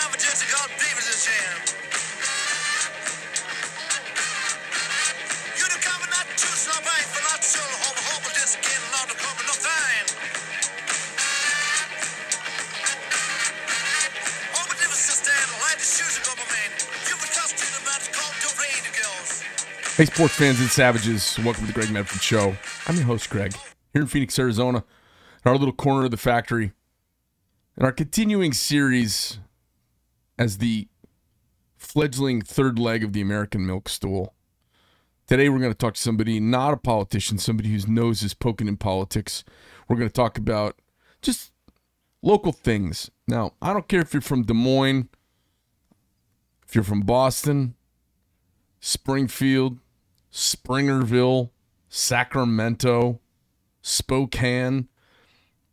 of. You not? For not no stand, the shoes man. You would toss to the man, called to rain the girls. Hey, sports fans and savages, welcome to the Greg Medford Show. I'm your host, Greg, here in Phoenix, Arizona, in our little corner of the factory. In our continuing series as the fledgling third leg of the American milk stool. Today, we're going to talk to somebody, not a politician, somebody whose nose is poking in politics. We're going to talk about just local things. Now, I don't care if you're from Des Moines, if you're from Boston, Springfield, Springerville, Sacramento, Spokane.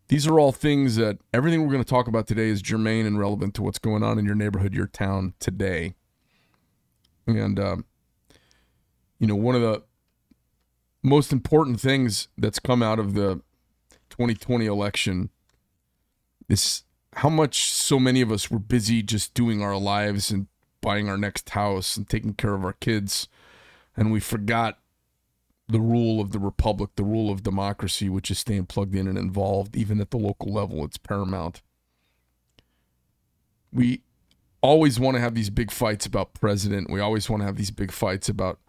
These are all things that everything we're going to talk about today is germane and relevant to what's going on in your neighborhood, your town today. And, um, you know, one of the most important things that's come out of the 2020 election is how much so many of us were busy just doing our lives and buying our next house and taking care of our kids. And we forgot the rule of the republic, the rule of democracy, which is staying plugged in and involved, even at the local level. It's paramount. We always want to have these big fights about president. We always want to have these big fights about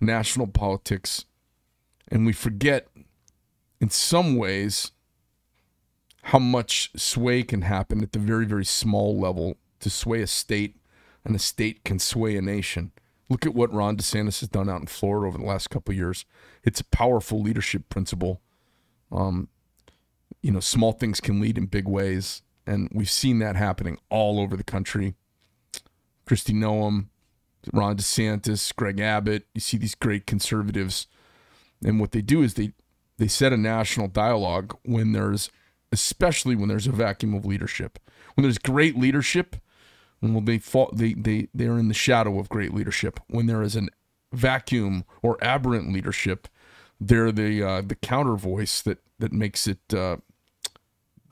national politics. And we forget, in some ways, how much sway can happen at the very, very small level to sway a state, and a state can sway a nation. Look at what Ron DeSantis has done out in Florida over the last couple years. It's a powerful leadership principle. Um, you know, small things can lead in big ways, and we've seen that happening all over the country. Kristi Noem, Ron DeSantis, Greg Abbott. You see these great conservatives, and what they do is they they set a national dialogue when there's, especially when there's a vacuum of leadership. When there's great leadership, well, they fall, they they they are in the shadow of great leadership. When there is an vacuum or aberrant leadership, they're the uh, the counter voice that that makes it uh,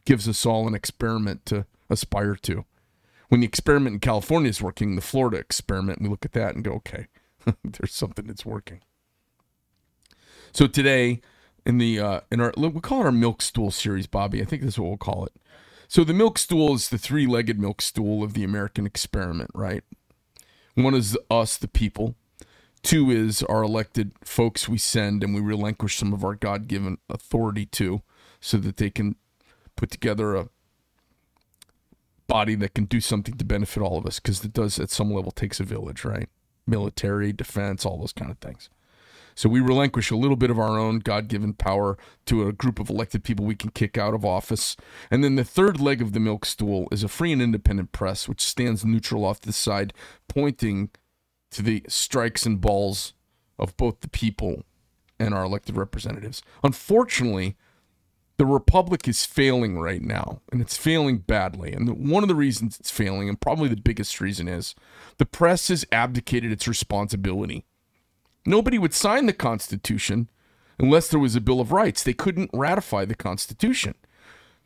gives us all an experiment to aspire to. When the experiment in California is working, the Florida experiment, we look at that and go, okay, there's something that's working. So today, in the uh, in our we call it our milk stool series, Bobby. I think that's what we'll call it. So the milk stool is the three-legged milk stool of the American experiment, right? One is us, the people. Two is our elected folks we send and we relinquish some of our God-given authority to so that they can put together a body that can do something to benefit all of us because it does at some level takes a village, right? Military, defense, all those kind of things. So we relinquish a little bit of our own God given power to a group of elected people we can kick out of office. And then the third leg of the milk stool is a free and independent press, which stands neutral off the side, pointing to the strikes and balls of both the people and our elected representatives. Unfortunately, the republic is failing right now, and it's failing badly. And one of the reasons it's failing, and probably the biggest reason, is the press has abdicated its responsibility Nobody would sign the Constitution unless there was a Bill of Rights. They couldn't ratify the Constitution.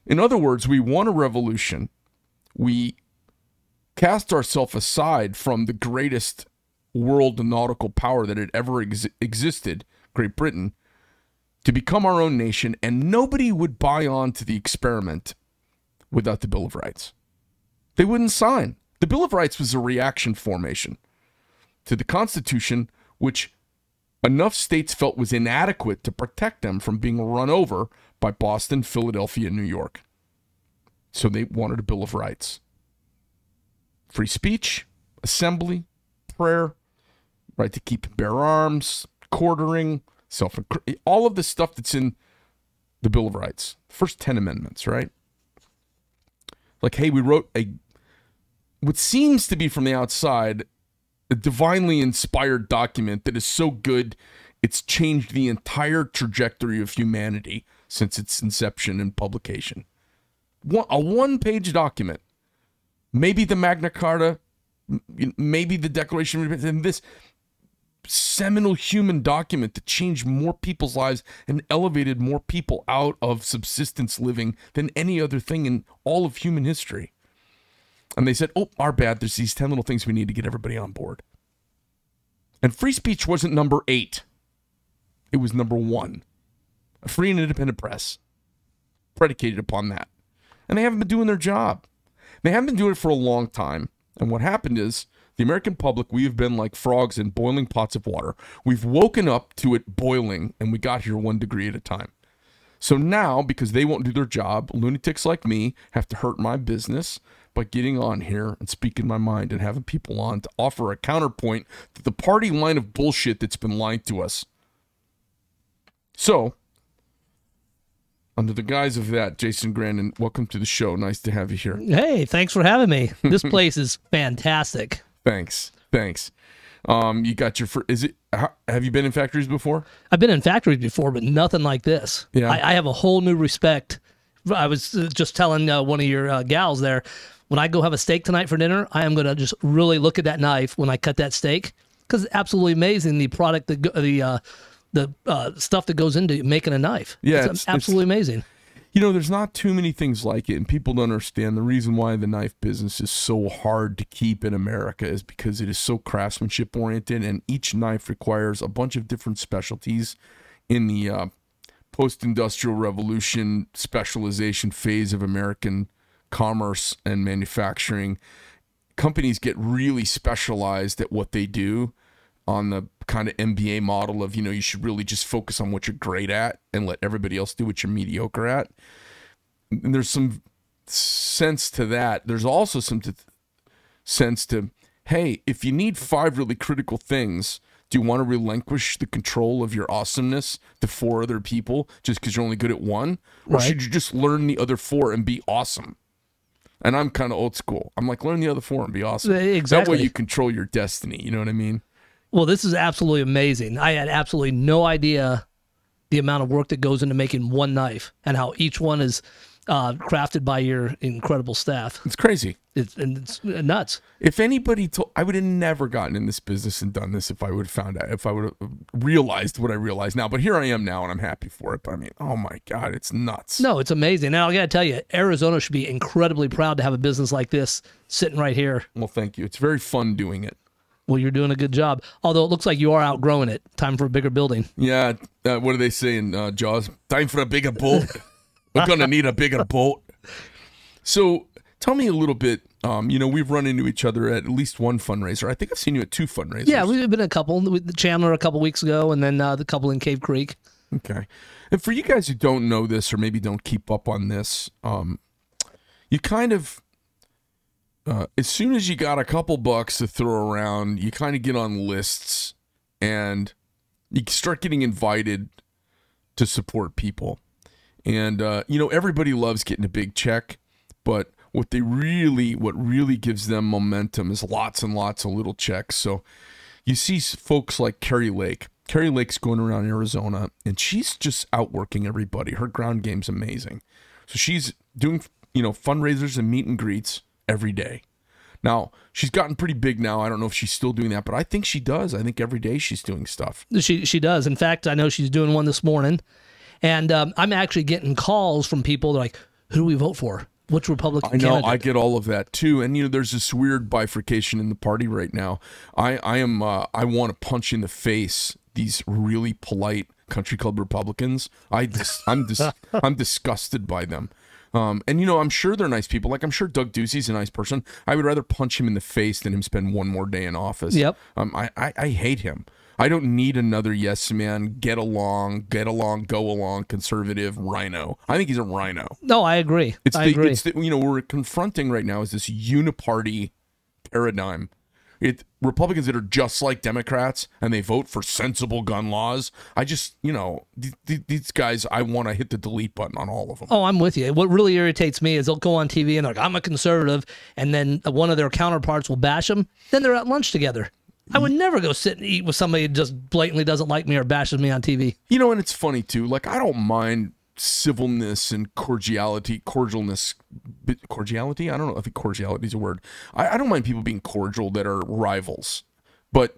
In other words, we won a revolution. We cast ourselves aside from the greatest world nautical power that had ever ex- existed, Great Britain, to become our own nation, and nobody would buy on to the experiment without the Bill of Rights. They wouldn't sign. The Bill of Rights was a reaction formation to the Constitution, which enough states felt was inadequate to protect them from being run over by Boston, Philadelphia, and New York. So they wanted a Bill of Rights. Free speech, assembly, prayer, right to keep and bear arms, quartering, self all of the stuff that's in the Bill of Rights. First 10 amendments, right? Like, hey, we wrote a what seems to be from the outside a divinely inspired document that is so good it's changed the entire trajectory of humanity since its inception and publication. One, a one page document, maybe the Magna Carta, maybe the Declaration of Independence, and this seminal human document that changed more people's lives and elevated more people out of subsistence living than any other thing in all of human history. And they said, oh, our bad. There's these 10 little things we need to get everybody on board. And free speech wasn't number eight, it was number one. A free and independent press, predicated upon that. And they haven't been doing their job. They haven't been doing it for a long time. And what happened is, the American public, we have been like frogs in boiling pots of water. We've woken up to it boiling, and we got here one degree at a time. So now, because they won't do their job, lunatics like me have to hurt my business by getting on here and speaking my mind and having people on to offer a counterpoint to the party line of bullshit that's been lying to us. So, under the guise of that, Jason Grandon, welcome to the show. Nice to have you here. Hey, thanks for having me. This place is fantastic. Thanks. Thanks. Um, you got your fir- is it? Have you been in factories before? I've been in factories before, but nothing like this. Yeah. I, I have a whole new respect. I was uh, just telling uh, one of your uh, gals there, when I go have a steak tonight for dinner, I am going to just really look at that knife when I cut that steak because it's absolutely amazing the product, the the uh, the uh, stuff that goes into making a knife. Yeah, it's, it's- absolutely amazing. You know, there's not too many things like it, and people don't understand the reason why the knife business is so hard to keep in America is because it is so craftsmanship oriented, and each knife requires a bunch of different specialties in the uh, post industrial revolution specialization phase of American commerce and manufacturing. Companies get really specialized at what they do on the kind of MBA model of, you know, you should really just focus on what you're great at and let everybody else do what you're mediocre at. And there's some sense to that. There's also some t- sense to, hey, if you need five really critical things, do you want to relinquish the control of your awesomeness to four other people just because you're only good at one? Or Right. should you just learn the other four and be awesome? And I'm kind of old school. I'm like, learn the other four and be awesome. Exactly. That way you control your destiny. You know what I mean? Well, this is absolutely amazing. I had absolutely no idea the amount of work that goes into making one knife and how each one is uh, crafted by your incredible staff. It's crazy. It's, and it's nuts. If anybody told, I would have never gotten in this business and done this if I would have found out, if I would have realized what I realize now. But here I am now and I'm happy for it. But I mean, oh my God, it's nuts. No, it's amazing. Now I got to tell you, Arizona should be incredibly proud to have a business like this sitting right here. Well, thank you. It's very fun doing it. Well, you're doing a good job. Although it looks like you are outgrowing it. Time for a bigger building. Yeah. Uh, what do they say in uh, Jaws? Time for a bigger boat. We're going to need a bigger boat. So tell me a little bit. Um, you know, we've run into each other at at least one fundraiser. I think I've seen you at two fundraisers. Yeah, we've been a couple with the Chandler a couple weeks ago, and then uh, the couple in Cave Creek. Okay. And for you guys who don't know this or maybe don't keep up on this, um, you kind of, uh, as soon as you got a couple bucks to throw around, you kind of get on lists and you start getting invited to support people. And, uh, you know, everybody loves getting a big check, but what they really, what really gives them momentum is lots and lots of little checks. So, you see folks like Kari Lake. Kari Lake's going around Arizona and she's just outworking everybody. Her ground game's amazing. So she's doing, you know, fundraisers and meet and greets every day. Now, she's gotten pretty big now. I don't know if she's still doing that, but I think she does. I think every day she's doing stuff. She she does. In fact, I know she's doing one this morning, and um, I'm actually getting calls from people. Like, "Who do we vote for? Which Republican I know candidate?" I get all of that too, and you know, there's this weird bifurcation in the party right now. I I am uh, I want to punch in the face these really polite country club Republicans. I dis- I'm dis- I'm disgusted by them. Um, and you know, I'm sure they're nice people. Like I'm sure Doug Ducey's a nice person. I would rather punch him in the face than him spend one more day in office. Yep. Um, I, I I hate him. I don't need another yes man, get along, get along, go along, conservative RINO. I think he's a RINO. no, I agree. It's I the agree. it's the, you know we're confronting right now is this uniparty paradigm. It Republicans that are just like Democrats and they vote for sensible gun laws. I just you know th- th- these guys. I want to hit the delete button on all of them. Oh, I'm with you. What really irritates me is they'll go on TV and they're like, I'm a conservative, and then one of their counterparts will bash them. Then they're at lunch together. I would never go sit and eat with somebody who just blatantly doesn't like me or bashes me on TV. You know, and it's funny too. Like I don't mind civilness and cordiality, cordialness, cordiality. I don't know. I think cordiality is a word. I, I don't mind people being cordial that are rivals, but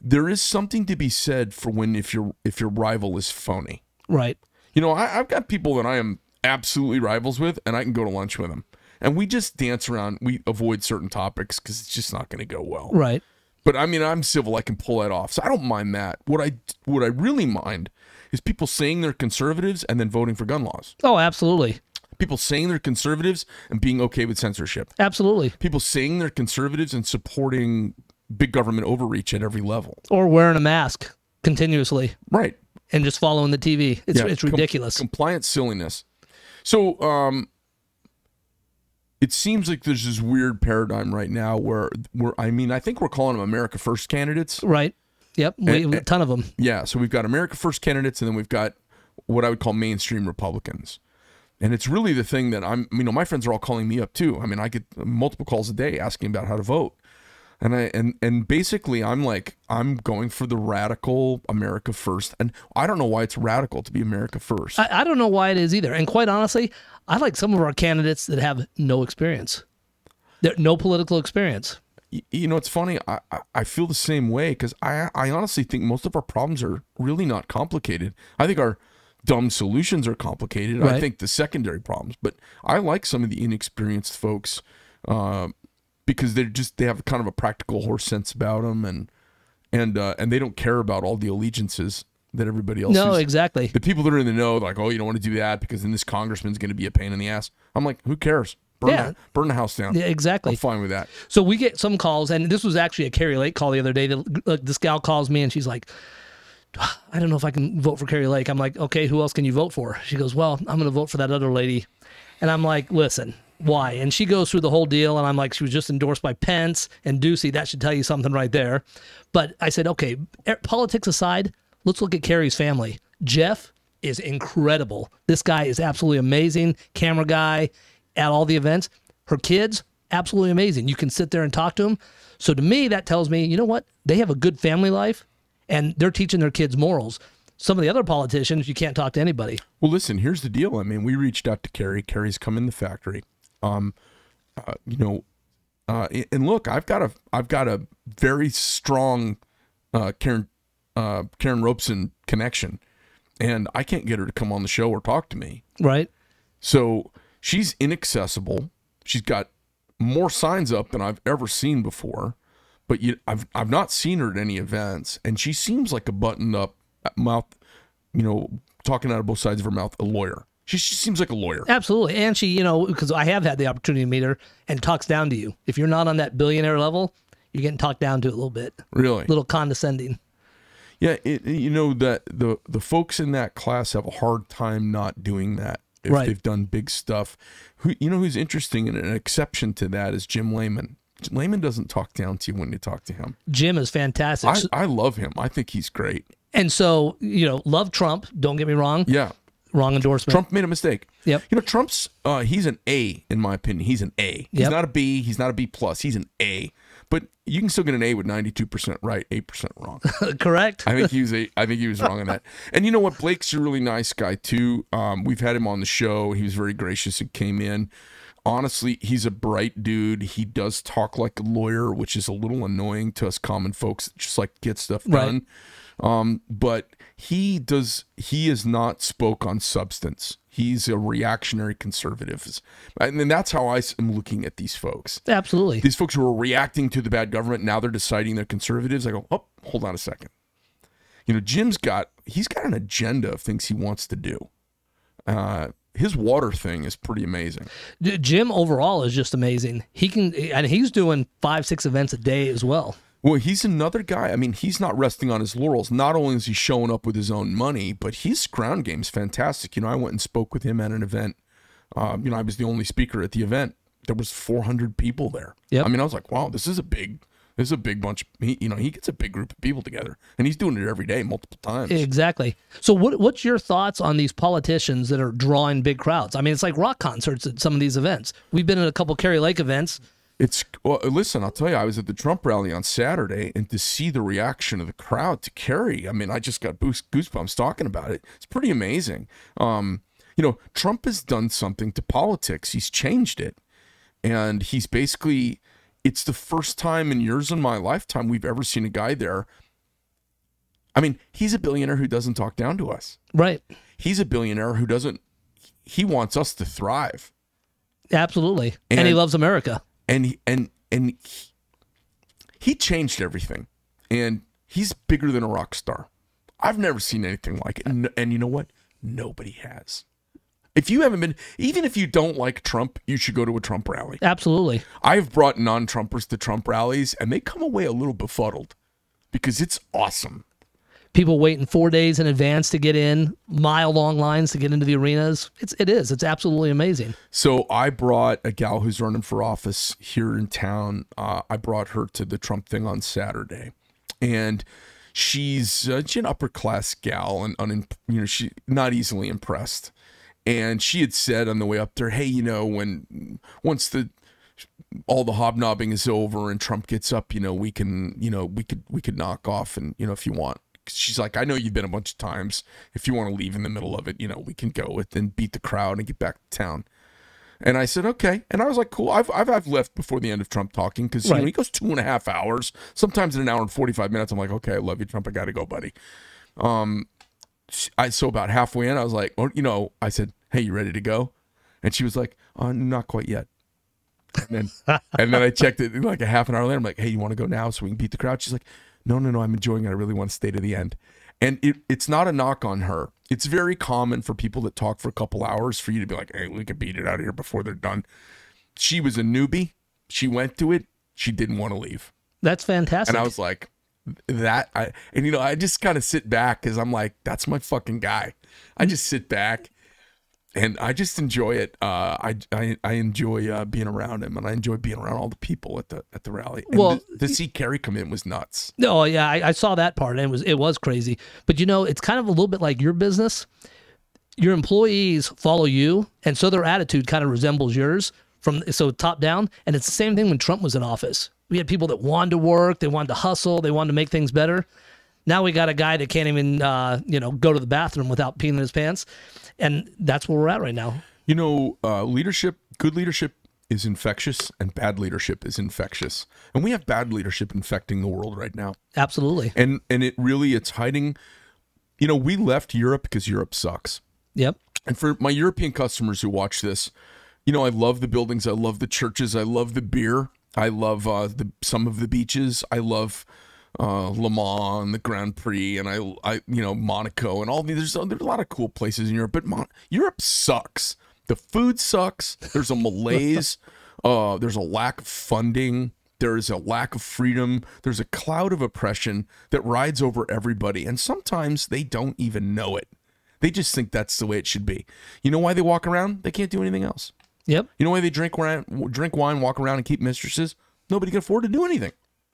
there is something to be said for when if your if your rival is phony. Right. You know, I, I've got people that I am absolutely rivals with, and I can go to lunch with them. and we just dance around. We avoid certain topics because it's just not going to go well. Right. But I mean, I'm civil. I can pull that off, so I don't mind that. What I what I really mind is people saying they're conservatives and then voting for gun laws. Oh, absolutely. People saying they're conservatives and being okay with censorship. Absolutely. People saying they're conservatives and supporting big government overreach at every level. Or wearing a mask continuously Right. and just following the TV. It's Yeah, it's com- ridiculous. compliant silliness. So, um, it seems like there's this weird paradigm right now where we're, I mean, I think we're calling them America First candidates. right. Yep. We, And- a ton of them. Yeah. So we've got America First candidates and then we've got what I would call mainstream Republicans. And it's really the thing that I'm, you know, my friends are all calling me up too. I mean, I get multiple calls a day asking about how to vote. And I and and basically I'm like I'm going for the radical America first. And I don't know why it's radical to be America first. I, I don't know why it is either. And quite honestly, I like some of our candidates that have no experience. There, no political experience. Y- you know it's funny i I- i feel the same way because i i honestly think most of our problems are really not complicated i think our dumb solutions are complicated i think the secondary problems but i like some of the inexperienced folks uh, because they're just they have kind of a practical horse sense about them and and uh, and they don't care about all the allegiances that everybody else No, is. exactly. the people that are in the know like oh you don't want to do that because then this congressman's going to be a pain in the ass i'm like who cares burn, Yeah. the, burn the house down Yeah, exactly. i'm fine with that So we get some calls, and this was actually a Kari Lake call the other day. that- This gal calls me, and she's like, "I don't know if I can vote for Kari Lake." I'm like, "Okay, who else can you vote for?" She goes, "Well, I'm going to vote for that other lady," and I'm like, "Listen." Why? And she goes through the whole deal, and I'm like, she was just endorsed by Pence and Ducey. That should tell you something right there. But I said, okay, politics aside, let's look at Kari's family. Jeff is incredible. This guy is absolutely amazing. Camera guy at all the events. Her kids, absolutely amazing. You can sit there and talk to them. So to me, that tells me, you know what? They have a good family life and they're teaching their kids morals. Some of the other politicians, you can't talk to anybody. Well, listen, here's the deal. I mean, we reached out to Kari. Kari's come in the factory. Um, uh, you know, uh, and look, I've got a, I've got a very strong, uh, Karrin, uh, Karrin Robson connection, and I can't get her to come on the show or talk to me. Right? So she's inaccessible. She's got more signs up than I've ever seen before, but you, I've I've not seen her at any events, and she seems like a buttoned up mouth, you know, talking out of both sides of her mouth, a lawyer. She, she seems like a lawyer. Absolutely. And she, you know, because I have had the opportunity to meet her and talks down to you. If you're not on that billionaire level, you're getting talked down to a little bit, Really? a little condescending. Yeah, it, you know that the the folks in that class have a hard time not doing that if Right. they've done big stuff. Who you know who's interesting and an exception to that is Jim Lamon. Lamon doesn't talk down to you when you talk to him. Jim is fantastic. I, I love him. I think he's great. and so, you know, love Trump. Don't get me wrong. Yeah. Wrong endorsement. Trump made a mistake. Yep. You know, Trump's uh, he's an A in my opinion. He's an A. He's Yep. not a B. He's not a B plus. He's an A. But you can still get an A with ninety two percent right, eight percent wrong. Correct. I think he was a, I think he was wrong on that. And you know what? Blake's a really nice guy too. Um, we've had him on the show. He was very gracious and came in. Honestly, he's a bright dude. He does talk like a lawyer, which is a little annoying to us common folks that just like get stuff done. Right. Um, but he does. He is not spoke on substance. He's a reactionary conservative, and then that's how I am looking at these folks Absolutely. these folks who are reacting to the bad government now they're deciding they're conservatives i go oh hold on a second you know jim's got he's got an agenda of things he wants to do uh his water thing is pretty amazing Jim overall is just amazing. He can, and he's doing five, six events a day as well. Well he's another guy i mean he's not resting on his laurels not only is he showing up with his own money but his ground game's fantastic you know i went and spoke with him at an event um, you know i was the only speaker at the event there was 400 people there Yep. i mean i was like wow this is a big this is a big bunch he, you know he gets a big group of people together and he's doing it every day multiple times Exactly. So, what what's your thoughts on these politicians that are drawing big crowds? I mean, it's like rock concerts at some of these events. We've been at a couple Kari Lake events. It's well, listen. I'll tell you, I was at the Trump rally on Saturday, and to see the reaction of the crowd to Kari, I mean, I just got goosebumps talking about it. It's pretty amazing. Um, you know, Trump has done something to politics. He's changed it, and he's basically. It's the first time in years in my lifetime we've ever seen a guy there. I mean, he's a billionaire who doesn't talk down to us. Right. He's a billionaire who doesn't. He wants us to thrive. Absolutely. And, he loves America. And he, and and he, he changed everything. And he's bigger than a rock star. I've never seen anything like it. And, and you know what? Nobody has. If you haven't been even if you don't like trump you should go to a trump rally. Absolutely. i've brought non-trumpers to trump rallies and they come away a little befuddled because it's awesome People waiting four days in advance to get in, mile long lines to get into the arenas. It's it is. It's absolutely amazing. So I brought a gal who's running for office here in town. Uh, I brought her to the Trump thing on Saturday, and she's, uh, she's an upper class gal and you know she not easily impressed. And she had said on the way up there, "Hey, you know when once the all the hobnobbing is over and Trump gets up, you know we can you know we could we could knock off and you know if you want." She's like, I know you've been a bunch of times. If you want to leave in the middle of it, you know, we can go with and beat the crowd and get back to town. And I said, okay. And I was like, cool. I've, I've, I've left before the end of Trump talking because you know, he goes two and a half hours, sometimes in an hour and 45 minutes. I'm like, okay, I love you, Trump. I got to go, buddy. Um, I, so about halfway in, I was like, oh, you know, I said, hey, you ready to go? And she was like, uh, not quite yet. And then, and then I checked it like a half an hour later. I'm like, hey, you want to go now so we can beat the crowd? She's like, no, no, no, I'm enjoying it. I really want to stay to the end. And it, it's not a knock on her. It's very common for people that talk for a couple hours for you to be like, hey, we could beat it out of here before they're done. She was a newbie. She went to it. She didn't want to leave. That's fantastic. And I was like, that I and you know I just kind of sit back because I'm like that's my fucking guy. I just sit back and I just enjoy it. Uh, I I, I enjoy uh, being around him and I enjoy being around all the people at the at the rally. And Well, to, to see Kari come in was nuts. No, yeah, I, I saw that part, and it was it was crazy. But you know, it's kind of a little bit like your business. Your employees follow you, and so their attitude kind of resembles yours from so top down. And it's the same thing when Trump was in office. We had people that wanted to work, they wanted to hustle, they wanted to make things better. Now we got a guy that can't even, uh, you know, go to the bathroom without peeing in his pants, and that's where we're at right now. You know, uh, leadership, good leadership is infectious, and bad leadership is infectious. And we have bad leadership infecting the world right now. Absolutely. And and it really it's hiding. You know, we left Europe because Europe sucks. Yep. And for my European customers who watch this, you know, I love the buildings, I love the churches, I love the beer, I love uh, the some of the beaches, I love uh, Le Mans and the Grand Prix, and I, I, you know, Monaco and all these. There's, there's a lot of cool places in Europe, but Mon- Europe sucks. The food sucks. There's a malaise. uh, there's a lack of funding. There is a lack of freedom. There's a cloud of oppression that rides over everybody, and sometimes they don't even know it. They just think that's the way it should be. You know why they walk around? They can't do anything else. Yep. You know why they drink around, drink wine, walk around, and keep mistresses? Nobody can afford to do anything.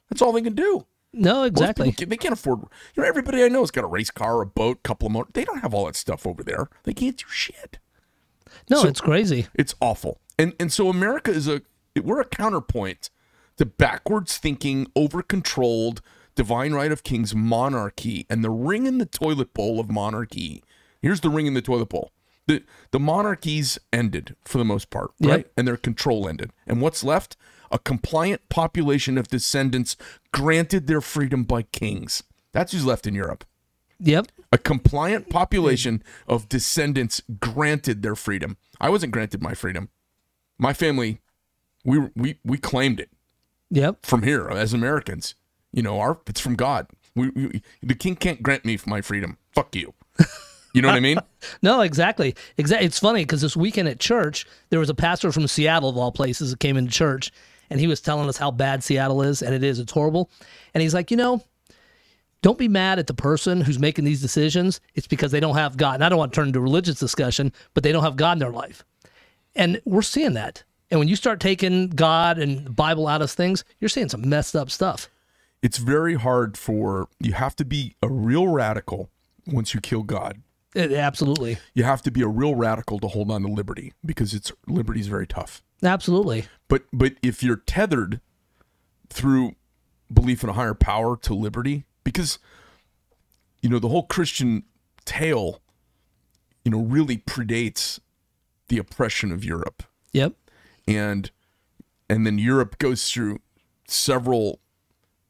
That's all they can do. No, exactly. people they can't afford. You know, everybody I know has got a race car, a boat, a couple of motor. They don't have all that stuff over there. They can't do shit. No, So- it's crazy. It's awful. And and so America is a we're a counterpoint to backwards thinking, over controlled, divine right of kings monarchy and the ring in the toilet bowl of monarchy. Here's the ring in the toilet bowl. The the monarchies ended for the most part, Yep. right? And their control ended. And what's left? A compliant population of descendants granted their freedom by kings. That's who's left in Europe. Yep. A compliant population of descendants granted their freedom. I wasn't granted my freedom. My family, we we we claimed it Yep. from here as Americans. You know, our it's from God. We, we the king can't grant me my freedom. Fuck you. You know what I mean? No, exactly. Exactly. It's funny because this weekend at church, there was a pastor from Seattle, of all places, that came into church, and he was telling us how bad Seattle is, and it is. It's horrible. And he's like, you know, don't be mad at the person who's making these decisions. It's because they don't have God. And I don't want to turn into a religious discussion, but they don't have God in their life. And we're seeing that. And when you start taking God and the Bible out of things, you're seeing some messed up stuff. It's very hard for you have to be a real radical once you kill God. It- absolutely. You have to be a real radical to hold on to liberty because it's liberty is very tough. Absolutely. But but if you're tethered through belief in a higher power to liberty, because you know the whole Christian tale, you know, really predates the oppression of Europe, Yep. and and then Europe goes through several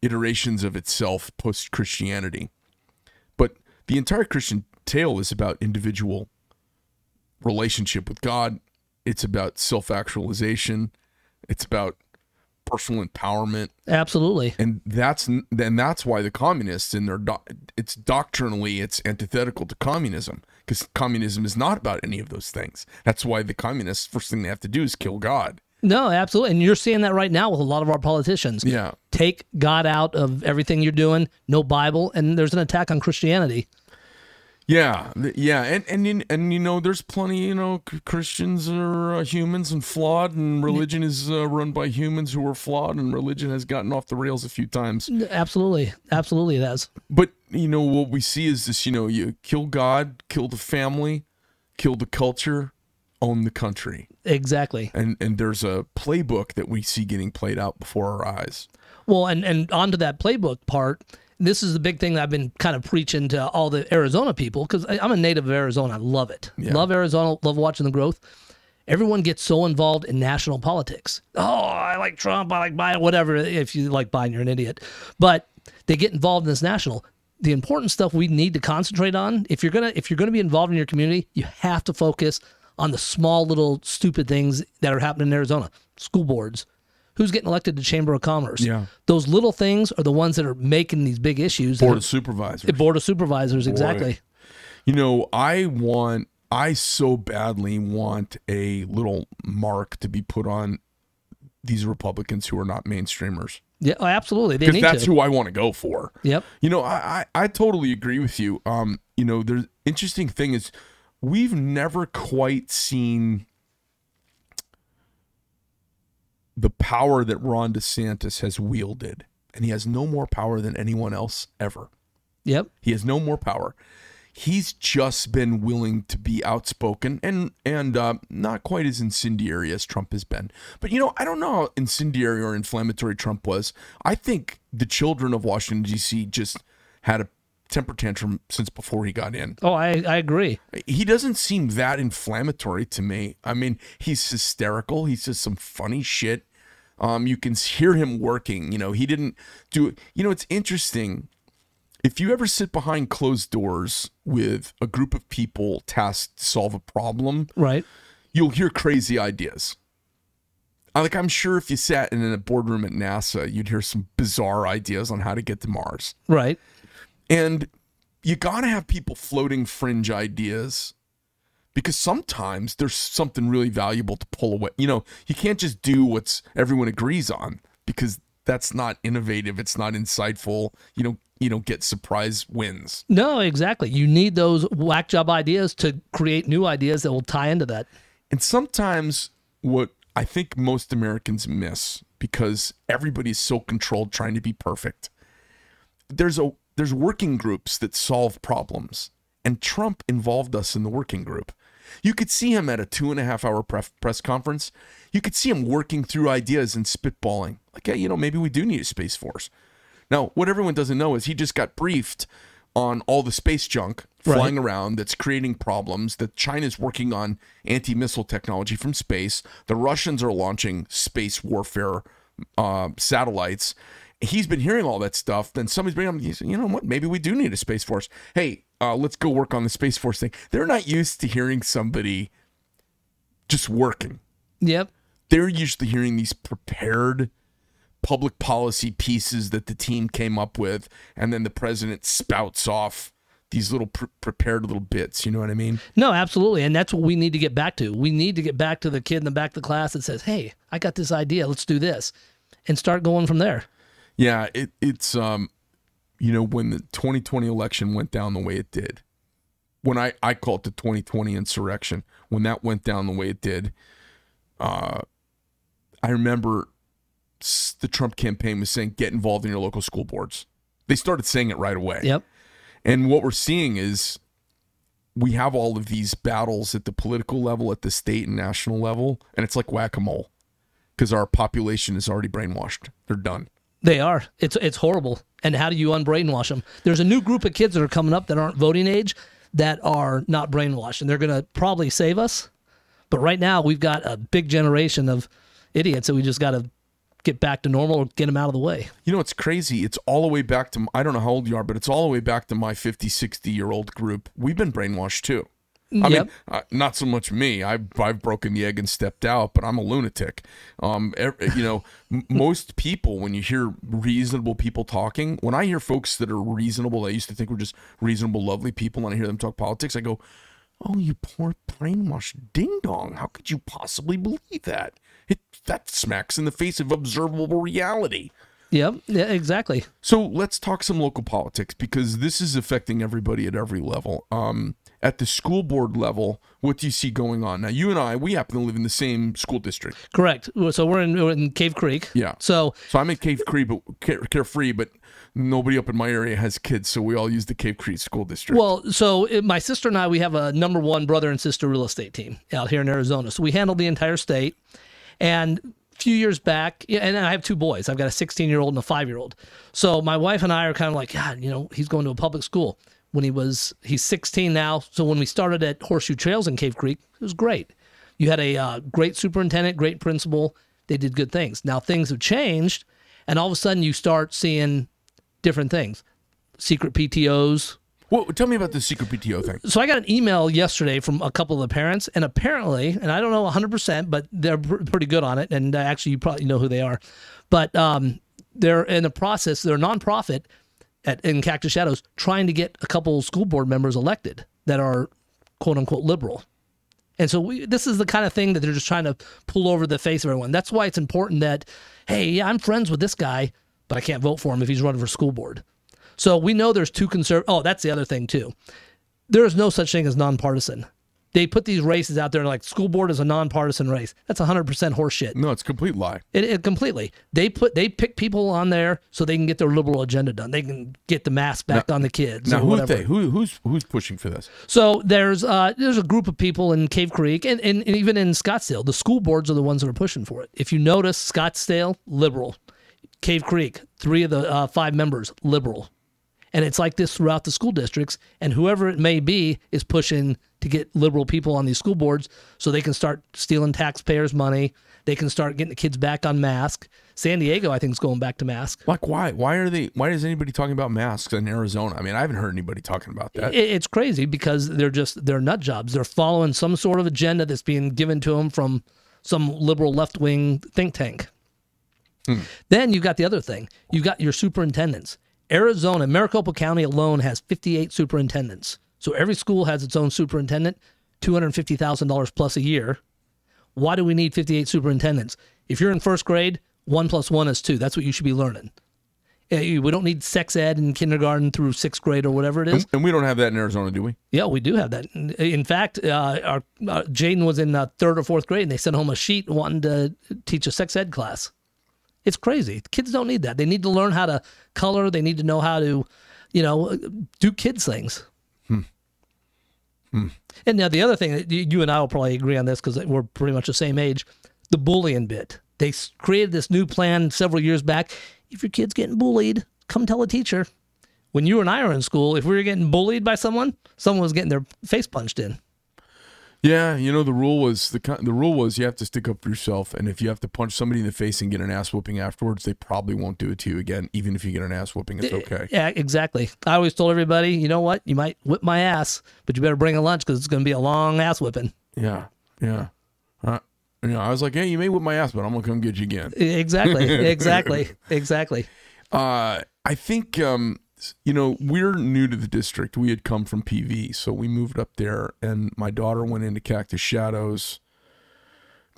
iterations of itself post Christianity, but the entire Christian tale is about individual relationship with God it's about self-actualization, it's about personal empowerment, Absolutely. and that's then that's why the communists in their doc, it's doctrinally it's antithetical to communism because communism is not about any of those things. That's why the communists first thing they have to do is kill God. No, absolutely. And you're seeing that right now with a lot of our politicians. Yeah. Take God out of everything you're doing, no Bible, and there's an attack on Christianity. Yeah, yeah, and and you- and you know, there's plenty. You know, Christians are uh, humans and flawed, and religion is uh, run by humans who are flawed, and religion has gotten off the rails a few times. Absolutely. Absolutely, it has. But you know, what we see is this: you know, you kill God, kill the family, kill the culture, own the country, Exactly. and and there's a playbook that we see getting played out before our eyes. Well, and and onto that playbook part. This is the big thing that I've been kind of preaching to all the Arizona people because I'm a native of Arizona. I love it. Love Arizona. Love watching the growth. Everyone gets so involved in national politics. Oh, I like Trump. I like Biden. Whatever. If you like Biden, you're an idiot. But they get involved in this national. The important stuff we need to concentrate on. If you're gonna if you're gonna be involved in your community, you have to focus on the small little stupid things that are happening in Arizona. School boards, who's getting elected to Chamber of Commerce. Yeah. Those little things are the ones that are making these big issues. Board of Supervisors. Board of Supervisors, exactly. You know, I want, I so badly want a little mark to be put on these Republicans who are not mainstreamers. Yeah, oh, absolutely. Because that's to. who I want to go for. Yep. You know, I, I, I totally agree with you. Um, you know, the interesting thing is we've never quite seen the power that Ron DeSantis has wielded. And he has no more power than anyone else ever. Yep. He has no more power. He's just been willing to be outspoken and and uh, not quite as incendiary as Trump has been. But you know, I don't know how incendiary or inflammatory Trump was. I think the children of Washington D.C. just had a temper tantrum since before he got in. Oh, I, I agree. He doesn't seem that inflammatory to me. I mean, he's hysterical. He says some funny shit. Um, you can hear him working. You know, he didn't do. You know, it's interesting. If you ever sit behind closed doors with a group of people tasked to solve a problem, Right. you'll hear crazy ideas. Like I'm sure if you sat in a boardroom at NASA, you'd hear some bizarre ideas on how to get to Mars. Right. And you got to have people floating fringe ideas because sometimes there's something really valuable to pull away. You know, you can't just do what's everyone agrees on because that's not innovative, it's not insightful. You don't you don't get surprise wins. No, exactly. You need those whack job ideas to create new ideas that will tie into that. And sometimes what I think most Americans miss because everybody's so controlled trying to be perfect. There's a there's working groups that solve problems, and Trump involved us in the working group. You could see him at a two and a half hour pref- press conference. You could see him working through ideas and spitballing. Like, hey, you know, maybe we do need a space force. Now, what everyone doesn't know is he just got briefed on all the space junk Right. flying around that's creating problems, that China's working on anti missile technology from space, the Russians are launching space warfare uh, satellites. He's been hearing all that stuff. Then somebody's bringing up, he said, you know what? Maybe we do need a space force. Hey, uh, let's go work on the space force thing. They're not used to hearing somebody just working Yep. they're usually hearing these prepared public policy pieces that the team came up with, and then the president spouts off these little pre- prepared little bits. You know what I mean? No, absolutely. And that's what we need to get back to. We need to get back to the kid in the back of the class that says, Hey, I got this idea. Let's do this. And start going from there. Yeah, it, it's um, you know, when the 2020 election went down the way it did, when I I call it the 2020 insurrection, when that went down the way it did, uh, I remember the Trump campaign was saying get involved in your local school boards. They started saying it right away. Yep. And what we're seeing is we have all of these battles at the political level, at the state and national level, and it's like whack a mole because our population is already brainwashed. They're done. They are. It's it's horrible. And how do you unbrainwash them? There's a new group of kids that are coming up that aren't voting age that are not brainwashed, and they're going to probably save us. But right now, we've got a big generation of idiots that we just got to get back to normal or get them out of the way. You know, it's crazy. It's all the way back to, I don't know how old you are, but it's all the way back to my 50, 60 year old group. We've been brainwashed too. I Yep. mean, not so much me. I've I've broken the egg and stepped out, but I'm a lunatic. Um, you know, m- most people when you hear reasonable people talking, when I hear folks that are reasonable, I used to think were just reasonable, lovely people, and I hear them talk politics, I go, "Oh, you poor brainwashed ding dong! How could you possibly believe that? It that smacks in the face of observable reality." Yep. Yeah, exactly. So let's talk some local politics because this is affecting everybody at every level. Um, at the school board level, what do you see going on? Now, you and I, we happen to live in the same school district. Correct. So we're in, we're in Cave Creek. Yeah. So So I'm in Cave Creek, but care, carefree, but nobody up in my area has kids, so we all use the Cave Creek School District. Well, so it, my sister and I, we have a number one brother and sister real estate team out here in Arizona. So we handle the entire state. And a few years back, and I have two boys. I've got a 16 year old and a five year old. So my wife and I are kind of like, God, you know, he's going to a public school. When he was, he's 16 now. So when we started at Horseshoe Trails in Cave Creek, it was great. You had a uh, great superintendent, great principal. They did good things. Now things have changed, and all of a sudden you start seeing different things. Secret PTOs, well, tell me about the secret PTO thing. so I got an email yesterday from a couple of the parents, and apparently, and I don't know 100%, but they're pr- pretty good on it. And uh, actually, you probably know who they are. But um, they're in the process, they're a nonprofit at, in Cactus Shadows trying to get a couple school board members elected that are quote unquote liberal. And so we, this is the kind of thing that they're just trying to pull over the face of everyone. That's why it's important that, hey, yeah, I'm friends with this guy, but I can't vote for him if he's running for school board. So we know there's two conserv. Oh, that's the other thing too there is no such thing as nonpartisan. They put these races out there like school board is a nonpartisan race. That's 100% horseshit. No, it's a complete lie. It, it completely. They put they pick people on there so they can get their liberal agenda done. They can get the mask back on the kids Now, or who whatever. they? Who, who's who's pushing for this? So there's uh there's a group of people in Cave Creek and, and, and even in Scottsdale. The school boards are the ones that are pushing for it. If you notice, Scottsdale liberal, Cave Creek three of the uh, five members liberal, and it's like this throughout the school districts. And whoever it may be is pushing to get liberal people on these school boards so they can start stealing taxpayers' money. They can start getting the kids back on mask. San Diego, I think, is going back to mask. Like, why? Why are they? Why is anybody talking about masks in Arizona? I mean, I haven't heard anybody talking about that. It- It's crazy because they're just they're nut jobs. They're following some sort of agenda that's being given to them from some liberal left wing think tank. Hmm. Then you've got the other thing. You've got your superintendents. Arizona, Maricopa County alone has 58 superintendents. So every school has its own superintendent, $250,000 plus a year. Why do we need 58 superintendents? If you're in first grade, one plus one is two. That's what you should be learning. Uh, We don't need sex ed in kindergarten through sixth grade or whatever it is. and we don't have that in Arizona, do we? Yeah, we do have that. In- In fact, uh, our uh, Jaden was in uh, third or fourth grade, and they sent home a sheet wanting to teach a sex ed class. It's crazy. Kids don't need that. They need to learn how to color. They need to know how to, you know, do kids things. Hmm. And now the other thing, that you you and I will probably agree on this because we're pretty much the same age. The bullying bit. They created this new plan several years back. If your kid's getting bullied, come tell a teacher. When you and I were in school, if we were getting bullied by someone, someone was getting their face punched in. Yeah, you know the rule was the the rule was you have to stick up for yourself, and if you have to punch somebody in the face and get an ass whooping afterwards, they probably won't do it to you again. Even if you get an ass whooping, it's okay. Yeah, exactly. I always told everybody, you know what? You might whip my ass, but you better bring a lunch because it's going to be a long ass whipping. Yeah, yeah. Uh, you know, I was like, hey, you may whip my ass, but I'm gonna come get you again. Exactly. exactly. Exactly. Uh, I think um, you know we're new to the district. We had come from PV, so we moved up there, and my daughter went into Cactus Shadows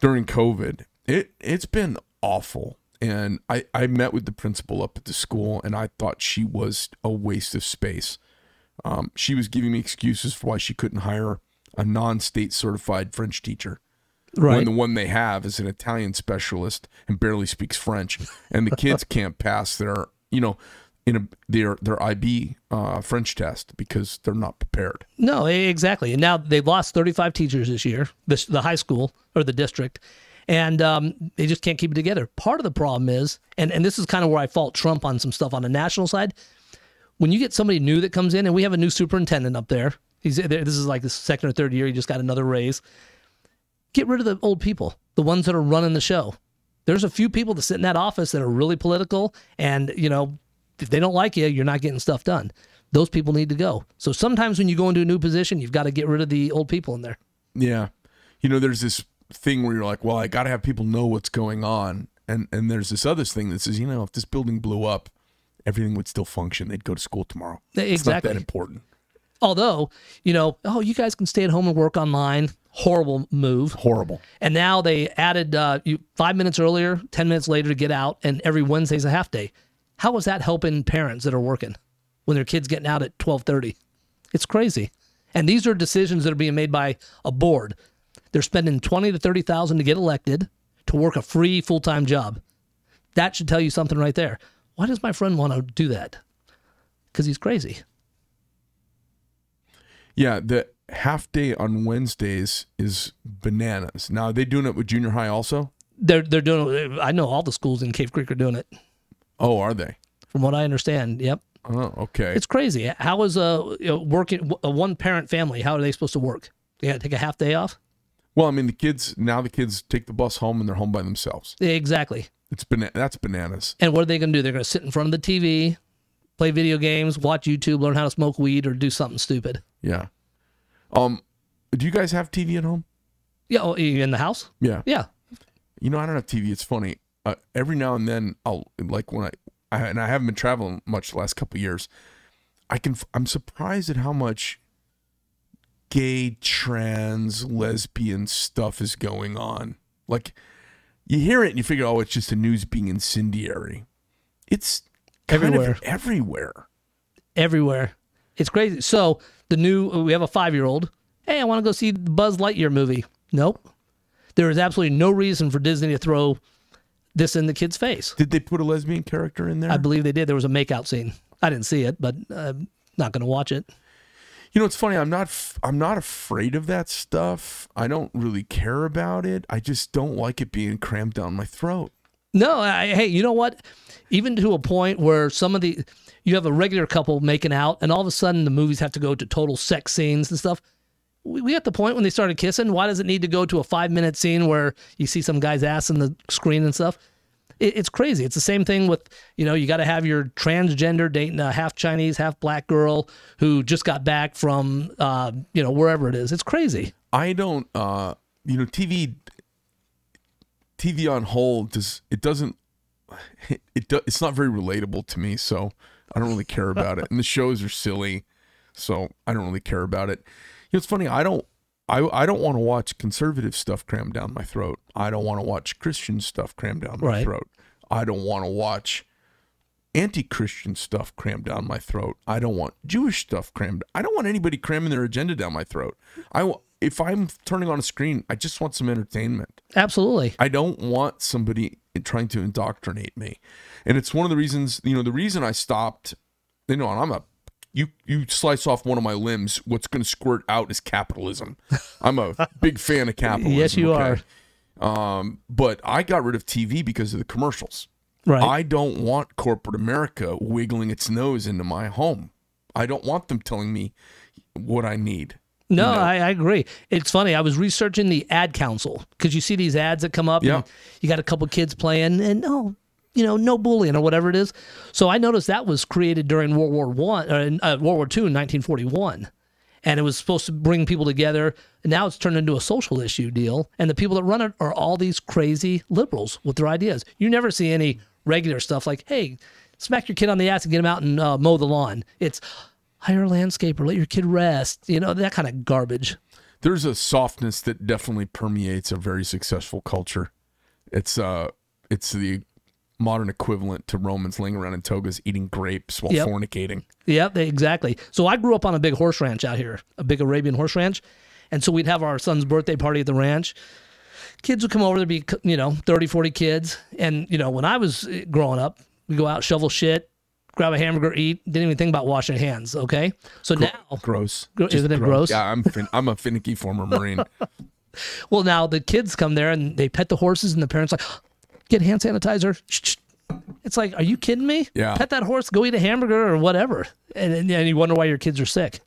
during COVID. It it's been awful, and I I met with the principal up at the school, and I thought she was a waste of space. Um, she was giving me excuses for why she couldn't hire a non-state certified French teacher when the one they have is an Italian specialist and barely speaks French, and the kids can't pass their, you know, in a their their IB uh, French test because they're not prepared. No, exactly. And now they've lost 35 teachers this year, the high school or the district, and um, they just can't keep it together. Part of the problem is, and, and this is kind of where I fault Trump on some stuff on the national side. When you get somebody new that comes in, and we have a new superintendent up there, he's this is like the second or third year, he just got another raise. Get rid of the old people, the ones that are running the show. There's a few people that sit in that office that are really political, and you know, if they don't like you, you're not getting stuff done. those people need to go. So sometimes when you go into a new position, you've got to get rid of the old people in there. Yeah. You know, there's this thing where you're like, well, I got to have people know what's going on. And and there's this other thing that says, you know, if this building blew up, everything would still function. They'd go to school tomorrow. It's not that important. Although, you know, oh, you guys can stay at home and work online. Horrible move. Horrible. And now they added uh, you five minutes earlier, ten minutes later to get out, and every Wednesday's a half day. How is that helping parents that are working when their kids getting out at twelve thirty? It's crazy. And these are decisions that are being made by a board. They're spending twenty to thirty thousand to get elected to work a free full time job. That should tell you something right there. Why does my friend want to do that? Because he's crazy. Yeah, the half day on Wednesdays is bananas. Now, are they doing it with junior high also? They're they're doing. I know all the schools in Cave Creek are doing it. Oh, are they? From what I understand, yep. Oh, okay. It's crazy. How is a you know, working a one parent family? How are they supposed to work? They got to take a half day off. well, I mean, the kids now the kids take the bus home and they're home by themselves. Exactly. It's bana- that's bananas. And what are they going to do? They're going to sit in front of the TV, play video games, watch YouTube, learn how to smoke weed, or do something stupid. Yeah. Um, do you guys have TV at home? Yeah, oh, in the house? Yeah. Yeah. You know, I don't have TV. It's funny. Uh, every now and then, I'll like when I, I and I haven't been traveling much the last couple years. I can. I'm surprised at how much gay, trans, lesbian stuff is going on. Like, you hear it and you figure, oh, it's just the news being incendiary. It's Everywhere. Everywhere. Everywhere. It's crazy. So the new we have a five year old. Hey, I want to go see the Buzz Lightyear movie. Nope. There is absolutely no reason for Disney to throw this in the kid's face. Did they put a lesbian character in there? I believe they did. There was a makeout scene. I didn't see it, but I'm not going to watch it. You know, it's funny. I'm not. I'm not afraid of that stuff. I don't really care about it. I just don't like it being crammed down my throat. No, I, hey, you know what? Even to a point where some of the you have a regular couple making out, and all of a sudden the movies have to go to total sex scenes and stuff. We, at the point when they started kissing. Why does it need to go to a five minute scene where you see some guy's ass in the screen and stuff? It, it's crazy. It's the same thing with you know you got to have your transgender dating a half Chinese, half black girl who just got back from uh, you know wherever it is. It's crazy. I don't. Uh, you know, TV. TV on hold does it doesn't. It do, it's not very relatable to me, so I don't really care about it. And the shows are silly, so I don't really care about it. It's funny. I don't. I, I don't want to watch conservative stuff crammed down my throat. I don't want to watch Christian stuff crammed down my Right. throat. I don't want to watch anti-Christian stuff crammed down my throat. I don't want Jewish stuff crammed. I don't want anybody cramming their agenda down my throat. I if I'm turning on a screen, I just want some entertainment. Absolutely. I don't want somebody trying to indoctrinate me. And it's one of the reasons, you know, the reason I stopped, you know, and I'm a you you slice off one of my limbs, what's going to squirt out is capitalism. I'm a big fan of capitalism. Yes, you okay? Um, but I got rid of TV because of the commercials. Right. I don't want corporate America wiggling its nose into my home. I don't want them telling me what I need. No, you know? I, I agree. It's funny. I was researching the ad council because you see these ads that come up. Yeah. And you got a couple kids playing, and oh, you know, no bullying or whatever it is. So I noticed that was created during World War One, uh, World War Two in 1941, and it was supposed to bring people together. And now it's turned into a social issue deal, and the people that run it are all these crazy liberals with their ideas. You never see any regular stuff like, "Hey, smack your kid on the ass and get him out and uh, mow the lawn." It's hire a landscaper, let your kid rest. You know that kind of garbage. there's a softness that definitely permeates a very successful culture. It's uh it's the modern equivalent to Romans laying around in togas eating grapes while Yep. fornicating. Yep, they- exactly. So I grew up on a big horse ranch out here, a big Arabian horse ranch. And so we'd have our son's birthday party at the ranch. Kids would come over, there'd be, you know, 30, 40 kids. And, you know, when I was uh, growing up, we go out, shovel shit, grab a hamburger, eat, didn't even think about washing hands, okay? So now, Gross. Gro- isn't it gross? Yeah, I'm fin- I'm a finicky former Marine. well, now the kids come there and they pet the horses, and the parents like, get hand sanitizer. It's like, are you kidding me? Yeah. Pet that horse, go eat a hamburger or whatever. And, and, and you wonder why your kids are sick.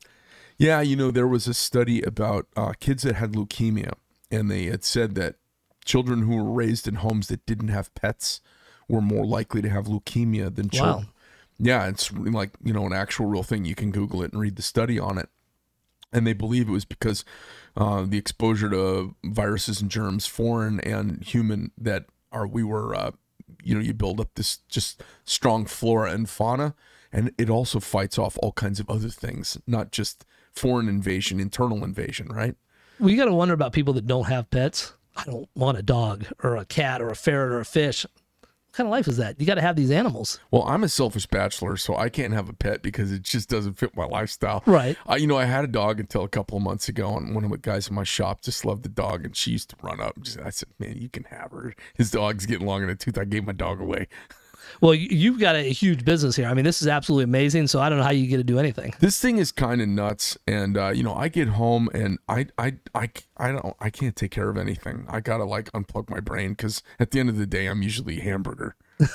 Yeah, you know, there was a study about uh, kids that had leukemia, and they had said that children who were raised in homes that didn't have pets were more likely to have leukemia than Wow. children. Yeah, it's like you know an actual real thing. You can Google it and read the study on it, and they believe it was because uh, the exposure to viruses and germs, foreign and human, that are we were, uh, you know, you build up this just strong flora and fauna, and it also fights off all kinds of other things, not just foreign invasion, internal invasion, right? we got to wonder about people that don't have pets. I don't want a dog or a cat or a ferret or a fish. What kind of life is that? You got to have these animals. Well, I'm a selfish bachelor, so I can't have a pet because it just doesn't fit my lifestyle. Right. I, you know, I had a dog until a couple of months ago, and one of the guys in my shop just loved the dog, and she used to run up. And just, I said, "Man, you can have her." His dog's getting long in the tooth. I gave my dog away. Well, you- you've got a huge business here. I mean, this is absolutely amazing. So I don't know how you get to do anything. This thing is kind of nuts, and uh, you know, I get home and I, I, I, I don't, I can't take care of anything. I gotta like unplug my brain because at the end of the day, I'm usually hamburger.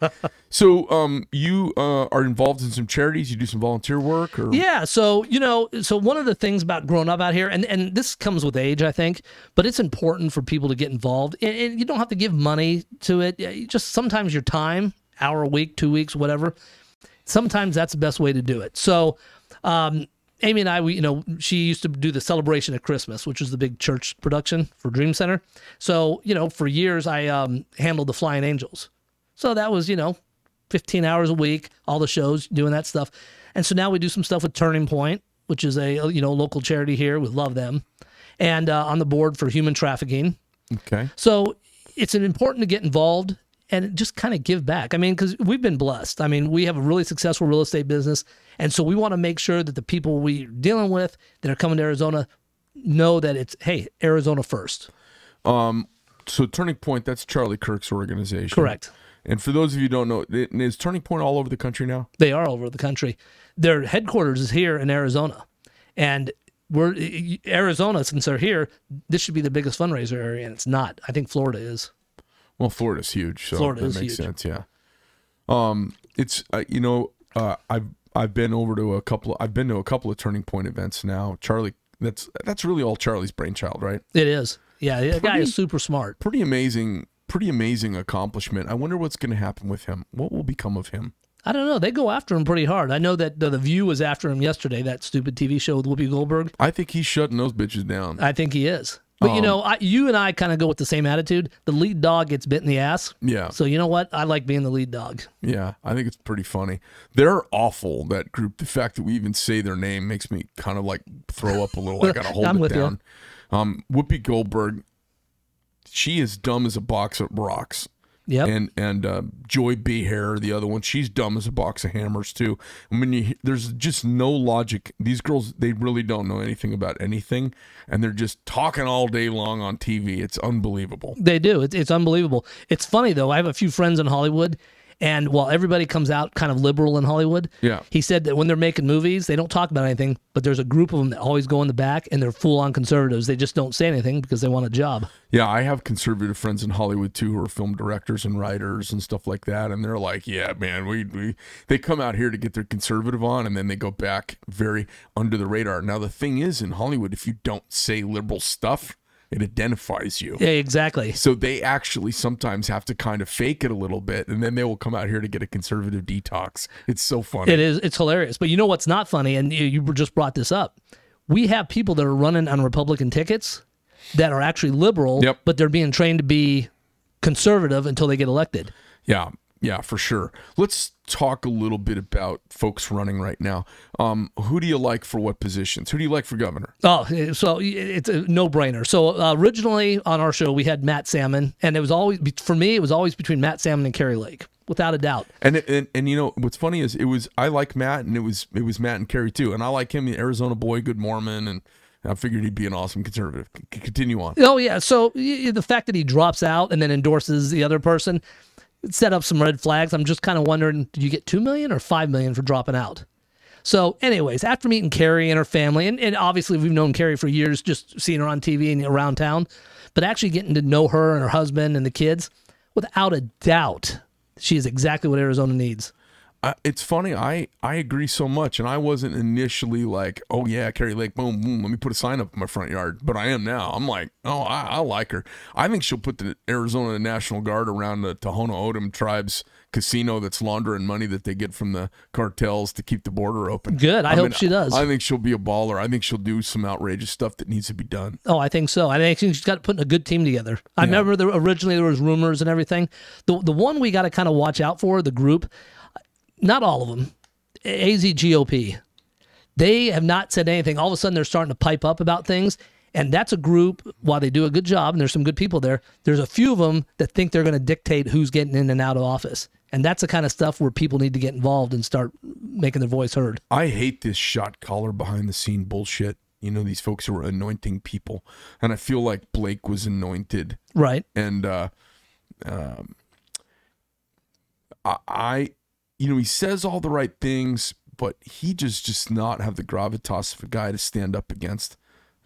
so, um, you uh, are involved in some charities. You do some volunteer work, or Yeah, so you know, so one of the things about growing up out here, and and this comes with age, I think, but it's important for people to get involved, and, and you don't have to give money to it. Just sometimes your time, hour a week, two weeks, whatever. Sometimes that's the best way to do it. So, um, Amy and I, we you know, she used to do the celebration at Christmas, which was the big church production for Dream Center. So you know, for years I um, handled the Flying Angels. So that was you know 15 hours a week, all the shows, doing that stuff. And so now we do some stuff with Turning Point, which is a you know local charity here. We love them, and uh, on the board for human trafficking. okay, So it's important to get involved and just kind of give back. I mean, because we've been blessed. I mean, we have a really successful real estate business, and so we want to make sure that the people we're dealing with that are coming to Arizona know that it's hey Arizona first. Um, so Turning Point, that's Charlie Kirk's organization, Correct. And for those of you who don't know, is Turning Point all over the country now? They are all over the country. Their headquarters is here in Arizona, and we're Arizona. Since they're here, this should be the biggest fundraiser area, and it's not. I think Florida is. Well, Florida's huge, so Florida that is makes huge. sense. Yeah. Um, it's uh, you know, uh, I've I've been over to a couple. I've been to a couple of Turning Point events now. Charlie, that's that's really all Charlie's brainchild, right? It is. Yeah, the guy is super smart. Pretty amazing. Pretty amazing accomplishment. I wonder what's going to happen with him. What will become of him? I don't know. They go after him pretty hard. I know that the, the View was after him yesterday. That stupid TV show with Whoopi Goldberg. I think he's shutting those bitches down. I think he is. But you Um, know, I, you and I kind of go with the same attitude. The lead dog gets bit in the ass. Yeah. So you know what? I like being the lead dog. Yeah, I think it's pretty funny. They're awful. That group. The fact that we even say their name makes me kind of like throw up a little. I gotta hold it with you. down. Um, Whoopi Goldberg. She is dumb as a box of rocks. Yep. And and uh, Joy Behar, the other one, she's dumb as a box of hammers too. I mean, you, there's just no logic. These girls, they really don't know anything about anything, and they're just talking all day long on TV. It's unbelievable. They do. It's, it's unbelievable. It's funny though. I have a few friends in Hollywood, and while everybody comes out kind of liberal in Hollywood, Yeah. he said that when they're making movies, they don't talk about anything. But there's a group of them that always go in the back, and they're full on conservatives. They just don't say anything because they want a job. Yeah, I have conservative friends in Hollywood too who are film directors and writers and stuff like that, and they're like, "Yeah, man, we we they come out here to get their conservative on, and then they go back very under the radar." Now the thing is, in Hollywood, if you don't say liberal stuff, it identifies you. Yeah, exactly. So they actually sometimes have to kind of fake it a little bit, and then they will come out here to get a conservative detox. It's so funny. It is. It's hilarious. But you know what's not funny? And you, you just brought this up. We have people that are running on Republican tickets that are actually liberal, Yep. but they're being trained to be conservative until they get elected. Yeah, yeah, for sure. Let's talk a little bit about folks running right now. Um, who do you like for what positions? Who do you like for governor? Oh, so it's a no-brainer. So uh, originally on our show we had Matt Salmon, and it was always for me it was always between Matt Salmon and Kari Lake, without a doubt. And, and and you know what's funny is it was I like Matt and it was it was Matt and Kari too, and I like him, the Arizona boy, good Mormon, and I figured he'd be an awesome conservative. C- continue on. Oh yeah. So the fact that he drops out and then endorses the other person set up some red flags. I'm just kind of wondering, did you get two million or five million for dropping out? So, anyways, after meeting Kari and her family, and, and obviously we've known Kari for years, just seeing her on TV and around town, but actually getting to know her and her husband and the kids, without a doubt, she is exactly what Arizona needs. I, it's funny. I I agree so much, and I wasn't initially like, oh yeah, Kari Lake, boom, boom. Let me put a sign up in my front yard. But I am now. I'm like, oh, I, I like her. I think she'll put the Arizona National Guard around the Tohono O'odham tribes casino that's laundering money that they get from the cartels to keep the border open. Good. I hope she does. I think she'll be a baller. I think she'll do some outrageous stuff that needs to be done. Oh, I think so. I think she's got putting a good team together. I remember there, originally there was rumors and everything. The the one we got to kind of watch out for the group, not all of them, AZGOP. They have not said anything. All of a sudden, they're starting to pipe up about things. And that's a group, while they do a good job, and there's some good people there, there's a few of them that think they're going to dictate who's getting in and out of office. And that's the kind of stuff where people need to get involved and start making their voice heard. I hate this shot collar behind the scene bullshit. You know, these folks who are anointing people. And I feel like Blake was anointed. Right. And uh, um, I, I, you know, he says all the right things, but he just just not have the gravitas of a guy to stand up against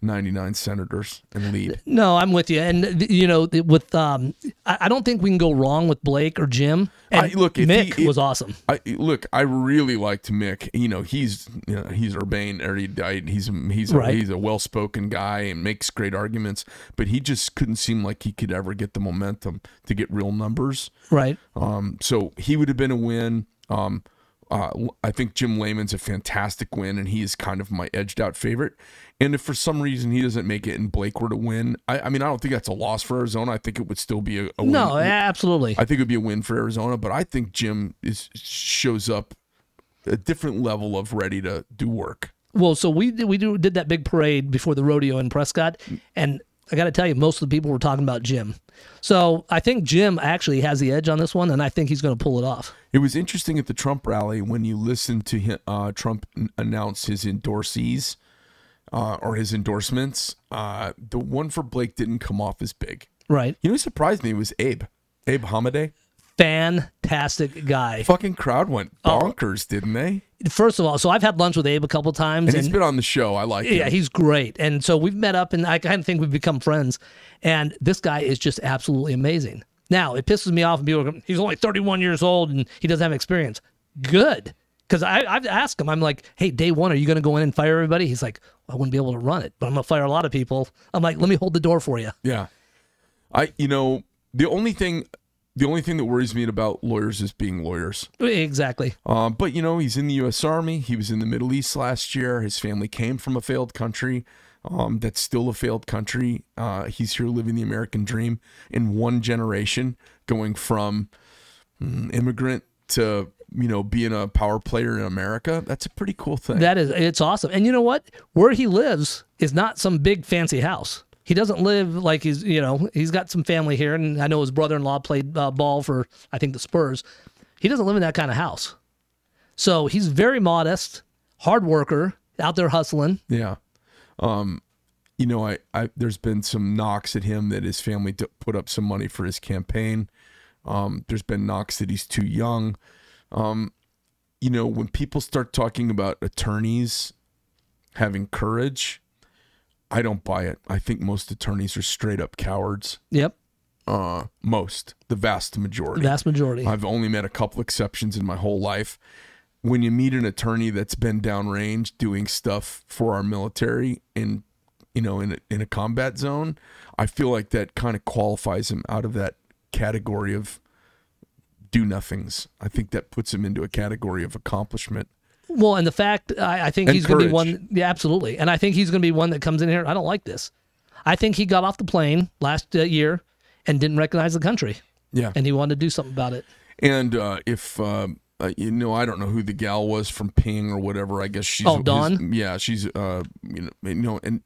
99 senators and lead. No, I'm with you. And, you know, with, um, I, don't think we can go wrong with Blake or Jim. And I- look, Mick he- was awesome. I look. I really liked Mick. You know, he's you know, he's urbane. He. He's he's a, Right. he's a well spoken guy and makes great arguments. But he just couldn't seem like he could ever get the momentum to get real numbers. Right. Um, so he would have been a win. Um, uh, I think Jim Lamon's a fantastic win, and he is kind of my edged out favorite. And if for some reason he doesn't make it and Blake were to win, I, I mean, I don't think that's a loss for Arizona. I think it would still be a, a No, win. absolutely. I think it would be a win for Arizona, but I think Jim is shows up a different level of ready to do work. Well, so we did, we do, did that big parade before the rodeo in Prescott, and I got to tell you, most of the people were talking about Jim. So I think Jim actually has the edge on this one, and I think he's going to pull it off. It was interesting at the Trump rally when you listened to him, uh, Trump announce his endorsees uh, or his endorsements. Uh, the one for Blake didn't come off as big. Right? You know, who surprised me was Abe. Abe Hamadeh. Fantastic guy. Fucking crowd went oh. bonkers, didn't they? First of all, so I've had lunch with Abe a couple times, And and, he's been on the show. I like him. yeah, him. he's great. And so we've met up, and I kind of think we've become friends. And this guy is just absolutely amazing. Now it pisses me off. and People, go, he's only 31 years old and he doesn't have experience. Good, because I've asked him. I'm like, hey, day one, are you going to go in and fire everybody? He's like, well, I wouldn't be able to run it, but I'm going to fire a lot of people. I'm like, let me hold the door for you. Yeah. I you know, the only thing the only thing that worries me about lawyers is being lawyers. Exactly. Um, but you know, he's in the U.S. Army. He was in the Middle East last year. His family came from a failed country. Um, that's still a failed country. Uh, he's here living the American dream in one generation, going from mm, immigrant to you know being a power player in America. That's a pretty cool thing. That is, it's awesome. And you know what? Where he lives is not some big fancy house. He doesn't live like he's, you know, he's got some family here. And I know his brother in law played uh, ball for, I think, the Spurs. He doesn't live in that kind of house. So he's very modest, hard worker, out there hustling. Yeah. Um, you know, I, I there's been some knocks at him that his family put up some money for his campaign. Um, there's been knocks that he's too young. Um, you know, when people start talking about attorneys having courage, I don't buy it. I think most attorneys are straight up cowards. Yep. Uh, most, the vast majority. Vast majority. I've only met a couple exceptions in my whole life. When you meet an attorney that's been downrange doing stuff for our military in you know in a, in a combat zone, I feel like that kind of qualifies him out of that category of do nothings. I think that puts him into a category of accomplishment. Well, and the fact, I, I think And he's going to be one. Yeah, absolutely. And I think he's going to be one that comes in here. I don't like this. I think he got off the plane last uh, year and didn't recognize the country, Yeah. and he wanted to do something about it. And uh, if um, uh, you know, I don't know who the gal was from Ping or whatever. I guess she's Oh, his- yeah, she's uh, you know, you know, and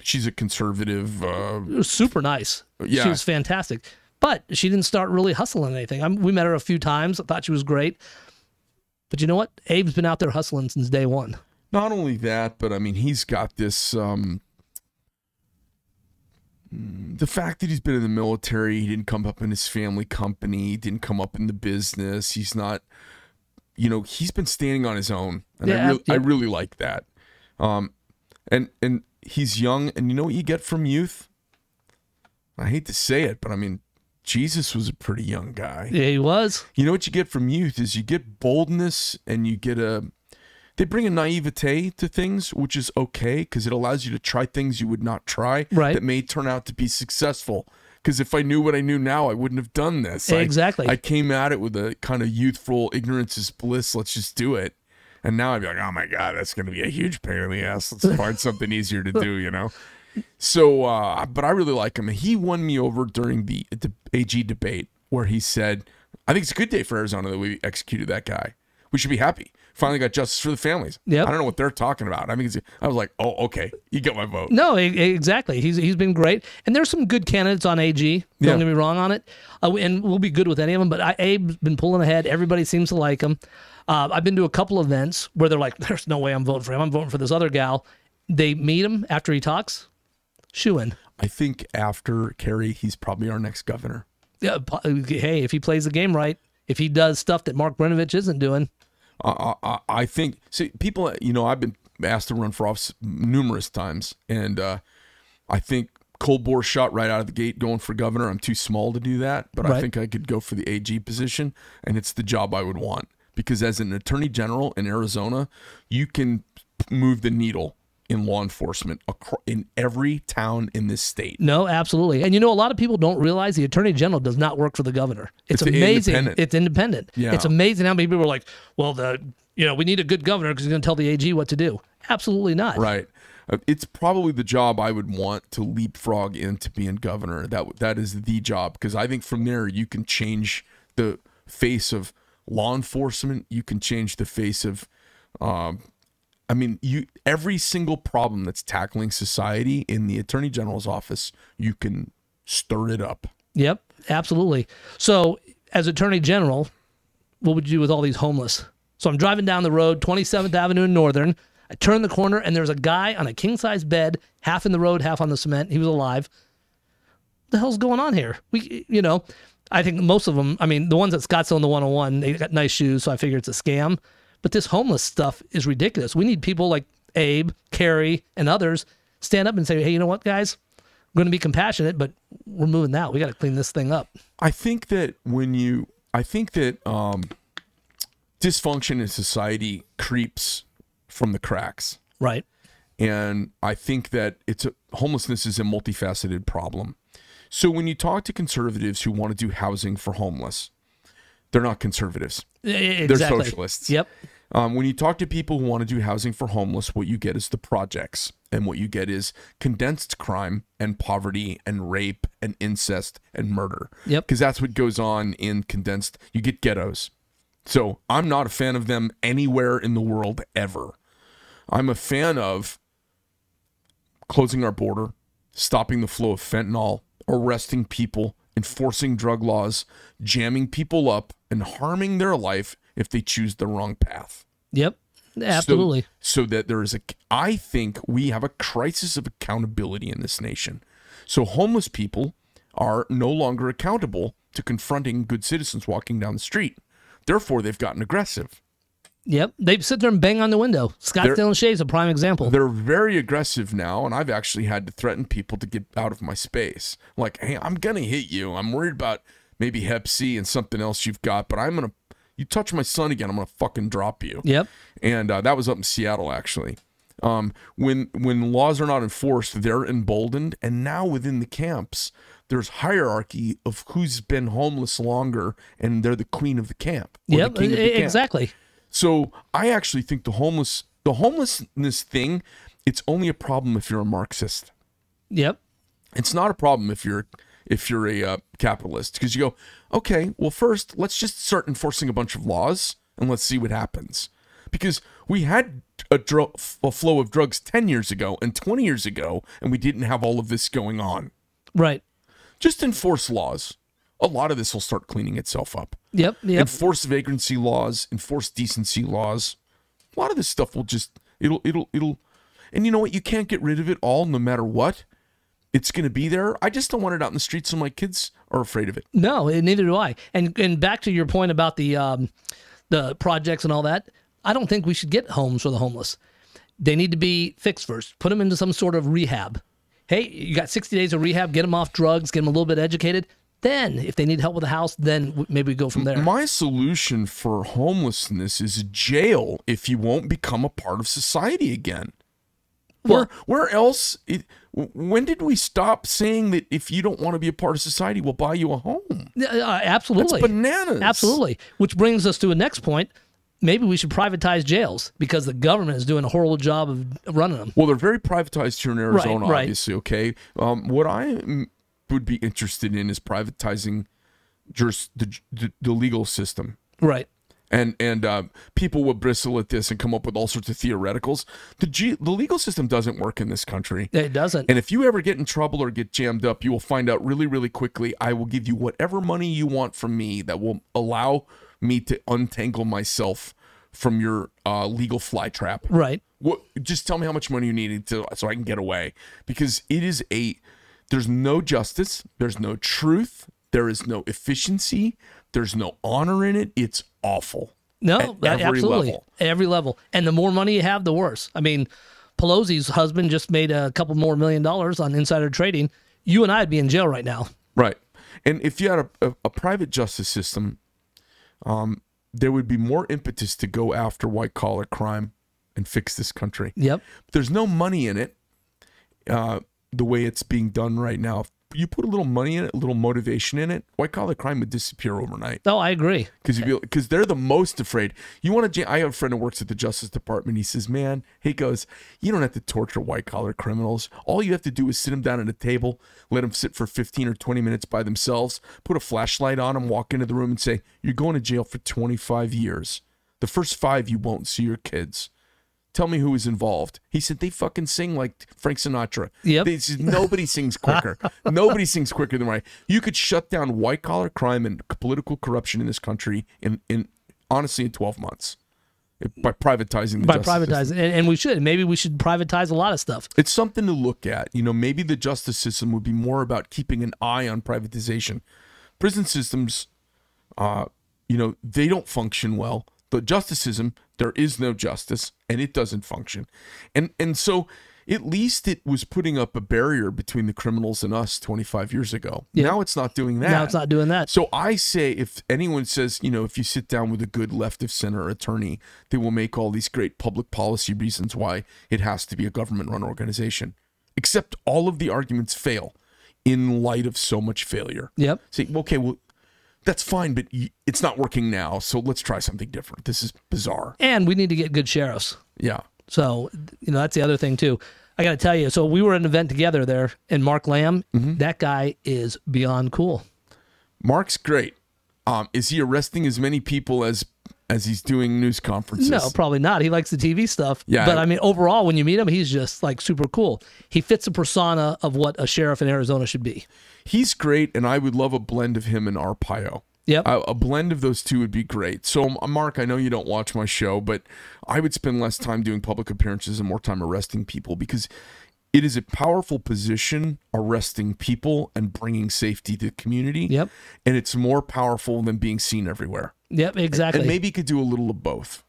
she's a conservative. Uh, super nice. Yeah. She was fantastic. But she didn't start really hustling anything. i we met her a few times. I thought she was great. But you know what? Abe's been out there hustling since day one. not only that, but I mean, he's got this. Um, the fact that he's been in the military, he didn't come up in his family company, he didn't come up in the business. He's not, you know, he's been standing on his own, and I, Yeah, really, I really like that. Um, and and he's young, and you know what you get from youth. I hate to say it, but I mean, Jesus was a pretty young guy. Yeah, he was. You know what you get from youth is you get boldness and you get a they bring a naivete to things, which is okay because it allows you to try things you would not try Right. that may turn out to be successful. Because if I knew what I knew now, I wouldn't have done this. I- Exactly. I, came at it with a kind of youthful ignorance is bliss. Let's just do it. And now I'd be like, oh my god, that's going to be a huge pain in the ass. Let's find something easier to do, you know. So, uh, but I really like him. He won me over during the, the AG debate where he said, I think it's a good day for Arizona that we executed that guy. We should be happy. Finally got justice for the families. Yeah, I don't know what they're talking about. I mean, it's- I was like, oh, okay. You get my vote. No, exactly. He's he's been great, and there's some good candidates on AG. Don't Yeah. get me wrong on it, uh, and we'll be good with any of them. But I, Abe's been pulling ahead. Everybody seems to like him. Uh, I've been to a couple events where they're like, "There's no way I'm voting for him. I'm voting for this other gal." They meet him after he talks. Shoo in. I think after Kari, he's probably our next governor. Yeah, hey, if he plays the game right, if he does stuff that Mark Brnovich isn't doing, I, I, I think see people you know I've been asked to run for office numerous times and uh, I think cold bore shot right out of the gate going for governor I'm too small to do that but I think I could go for the AG position and it's the job I would want because as an attorney general in Arizona you can move the needle in law enforcement in every town in this state No, absolutely. And you know, a lot of people don't realize the attorney general does not work for the governor. It's, It's amazing. independent. It's independent. Yeah. It's amazing how many people are like, well, the you know, we need a good governor because he's going to tell the AG what to do. Absolutely not. Right. Uh, It's probably the job I would want to leapfrog into being governor. That that is the job because I think from there you can change the face of law enforcement. You can change the face of, um, I mean, you every single problem that's tackling society in the attorney general's office, you can stir it up. Yep. Absolutely. So, as attorney general, what would you do with all these homeless? So I'm driving down the road, 27th Avenue in Northern. I turn the corner and there's a guy on a king size bed, half in the road, half on the cement. He was alive. What the hell's going on here? We, you know, I think most of them, I mean, the ones at Scottsdale and the 101, they got nice shoes, so I figure it's a scam. But this homeless stuff is ridiculous. We need people like Abe, Kari, and others stand up and say, hey, you know what, guys? We're going to be compassionate, but we're moving out. We got to clean this thing up. I think that when you, I think that um, dysfunction in society creeps from the cracks. Right. and I think that it's a homelessness is a multifaceted problem. So when you talk to conservatives who want to do housing for homeless, they're not conservatives. Exactly. They're socialists. Yep. Um, when you talk to people who want to do housing for homeless, what you get is the projects, and what you get is condensed crime and poverty and rape and incest and murder. Yep. Because that's what goes on in condensed. You get ghettos. So I'm not a fan of them anywhere in the world ever. I'm a fan of closing our border, stopping the flow of fentanyl, arresting people, enforcing drug laws, jamming people up, and harming their life if they choose the wrong path. Yep. So- Absolutely. So, that there is a, I think we have a crisis of accountability in this nation. So homeless people are no longer accountable to confronting good citizens walking down the street. Therefore, they've gotten aggressive. Yep. They sit there and bang on the window. Scottsdale and Shay's a prime example. They're very aggressive now, and I've actually had to threaten people to get out of my space. Like, hey, I'm gonna hit you. I'm worried about maybe Hep C and something else you've got, but I'm gonna. You touch my son again, I'm gonna fucking drop you. Yep. and uh, that was up in Seattle actually. Um, when when laws are not enforced, they're emboldened, and now within the camps, there's hierarchy of who's been homeless longer, and they're the queen of the camp. the Yep. the e- camp. Exactly. So I actually think the homeless the homelessness thing, it's only a problem if you're a Marxist. Yep. It's not a problem if you're if you're a uh, capitalist because you go, okay, well first let's just start enforcing a bunch of laws and let's see what happens. Because we had a, dro- a flow of drugs 10 years ago and 20 years ago and we didn't have all of this going on. Right. Just enforce laws. A lot of this will start cleaning itself up. Yep. Yep. Enforce vagrancy laws, enforce decency laws. A lot of this stuff will just it'll it'll it'll and you know what? You can't get rid of it all no matter what. It's going to be there. I just don't want it out in the streets so my kids are afraid of it. No, neither do I. And and back to your point about the um, the projects and all that. I don't think we should get homes for the homeless. They need to be fixed first. Put them into some sort of rehab. Hey, you got 60 days of rehab. Get them off drugs. Get them a little bit educated. Then, if they need help with the house, then maybe we go from there. My solution for homelessness is jail if you won't become a part of society again. Well- where where else? It, when did we stop saying that if you don't want to be a part of society, we'll buy you a home? Uh, absolutely. That's bananas. Absolutely. Which brings us to a next point. Maybe we should privatize jails because the government is doing a horrible job of running them. Well, they're very privatized here in Arizona, right. obviously. Okay. Um, what I would be interested in is privatizing juris, the, the the legal system. Right. and and uh, people will bristle at this and come up with all sorts of theoreticals. The G- the legal system doesn't work in this country. It doesn't. And if you ever get in trouble or get jammed up, you will find out really, really quickly. I will give you whatever money you want from me that will allow me to untangle myself from your uh, legal fly trap. right. What? Just tell me how much money you need to, so I can get away. Because it is a, there's no justice, there's no truth, there is no efficiency, there's no honor in it. It's awful. No, At every absolutely. level. Every level. And the more money you have, the worse. I mean, Pelosi's husband just made a couple more million dollars on insider trading. You and I would be in jail right now. Right. And if you had a, a, a private justice system, um, there would be more impetus to go after white collar crime and fix this country. Yep. There's no money in it uh, the way it's being done right now. If you put a little money in it, a little motivation in it, white collar crime would disappear overnight. No, I agree. Because you because they're the most afraid. You want to? I have a friend who works at the Justice Department. He says, "Man, he goes, you don't have to torture white collar criminals. All you have to do is sit them down at a table, let them sit for fifteen or twenty minutes by themselves, put a flashlight on them, walk into the room, and say, "You're going to jail for twenty five years. The first five, you won't see your kids." Tell me who was involved. He said they fucking sing like Frank Sinatra. Yep. They said nobody sings quicker. nobody sings quicker than right. You could shut down white collar crime and political corruption in this country in, in honestly in 12 months by privatizing the By justice privatizing. system. And, and we should. Maybe we should privatize a lot of stuff. It's something to look at. You know, maybe the justice system would be more about keeping an eye on privatization. Prison systems, uh, you know, they don't function well. The justice system, there is no justice, and it doesn't function. And and so at least it was putting up a barrier between the criminals and us 25 years ago. Yeah. Now it's not doing that. Now it's not doing that. So I say, if anyone says, you know, if you sit down with a good left of center attorney, they will make all these great public policy reasons why it has to be a government run organization. Except all of the arguments fail in light of so much failure. Yep. Say, okay, well, that's fine, but it's not working now. So let's try something different. This is bizarre. And we need to get good sheriffs. Yeah. So, you know, that's the other thing too. I got to tell you. So we were at an event together there, and Mark Lamb, Mm-hmm. that guy is beyond cool. Mark's great. Um, is he arresting as many people as as he's doing news conferences? No, probably not. He likes the TV stuff. Yeah. But I mean, overall, when you meet him, he's just like super cool. He fits the persona of what a sheriff in Arizona should be. He's great, and I would love a blend of him and Arpaio. Yep. A, a blend of those two would be great. So, Mark, I know you don't watch my show, but I would spend less time doing public appearances and more time arresting people because it is a powerful position arresting people and bringing safety to the community. Yep. And it's more powerful than being seen everywhere. Yep, exactly. And maybe he could do a little of both.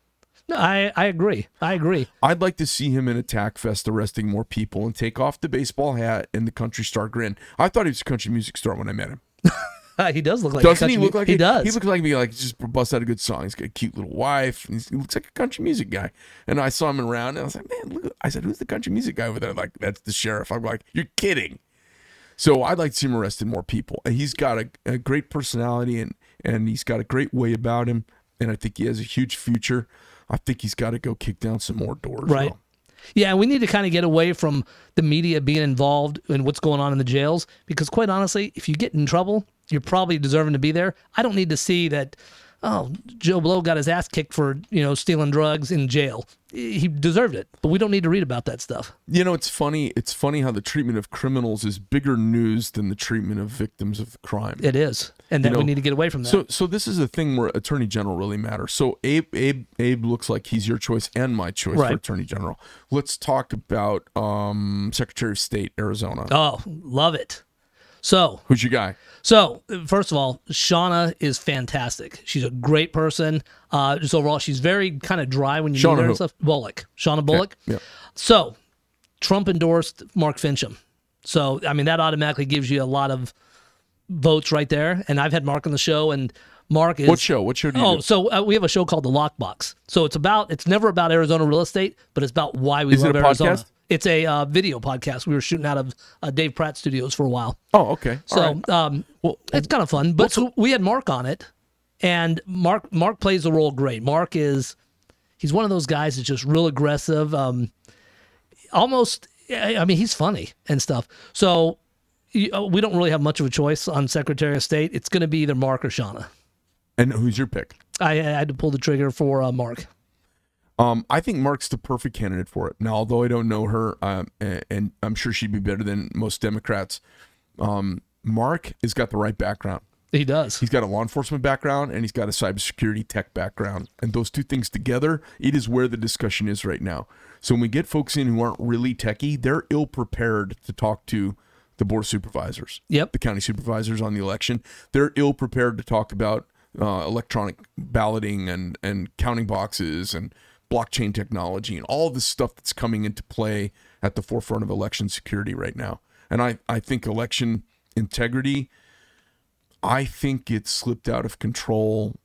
No, I, I agree. I agree. I'd like to see him in Attack Fest arresting more people and take off the baseball hat and the country star grin. I thought he was a country music star when I met him. he does look like Doesn't he country- look like he does? He looks like me, like just bust out a good song. He's got a cute little wife. He looks like a country music guy. And I saw him around, and I was like, man, look. I said, who's the country music guy over there? Like, that's the sheriff. I'm like, you're kidding. So I'd like to see him arresting more people. And he's got a, a great personality, and and he's got a great way about him. And I think he has a huge future. I think he's got to go kick down some more doors. Right. though. Yeah, we need to kind of get away from the media being involved in what's going on in the jails because, quite honestly, if you get in trouble, you're probably deserving to be there. I don't need to see that. Oh, Joe Blow got his ass kicked for you know stealing drugs in jail. He deserved it, but we don't need to read about that stuff. You know, it's funny. It's funny how the treatment of criminals is bigger news than the treatment of victims of crime. It is, and that know, we need to get away from that. So, so this is a thing where attorney general really matters. So, Abe, Abe, Abe looks like he's your choice and my choice Right. for attorney general. Let's talk about um, Secretary of State, Arizona. oh, love it. So Who's your guy? So, first of all, Shawnna is fantastic. She's a great person. Uh, just overall, she's very kind of dry when you Shawnna meet her who? and stuff. Bolick, Shawnna Bolick. yeah. So, Trump endorsed Mark Finchem. So, I mean, that automatically gives you a lot of votes right there. And I've had Mark on the show, and Mark is What show? What show do you Oh, do? so uh, we have a show called The Lockbox. So it's about it's never about Arizona real estate, but it's about why we Is love a Arizona. podcast? It's a uh, video podcast. We were shooting out of uh, Dave Pratt Studios for a while. Oh, okay. So All right. um, it's kind of fun. But so we had Mark on it, and Mark Mark plays the role great. Mark is he's one of those guys that's just real aggressive. Um, almost, I I mean, he's funny and stuff. So you- uh, we don't really have much of a choice on Secretary of State. It's going to be either Mark or Shawnna. And who's your pick? I, I had to pull the trigger for uh, Mark. Um, I think Mark's the perfect candidate for it. Now, although I don't know her, um, and, and I'm sure she'd be better than most Democrats, um, Mark has got the right background. He does. He's got a law enforcement background and he's got a cybersecurity tech background. And those two things together, it is where the discussion is right now. So when we get folks in who aren't really techie, they're ill prepared to talk to the board of supervisors. Yep. The county supervisors on the election. They're ill prepared to talk about uh, electronic balloting and, and counting boxes and blockchain technology and all this stuff that's coming into play at the forefront of election security right now. And I, I think election integrity I think it slipped out of control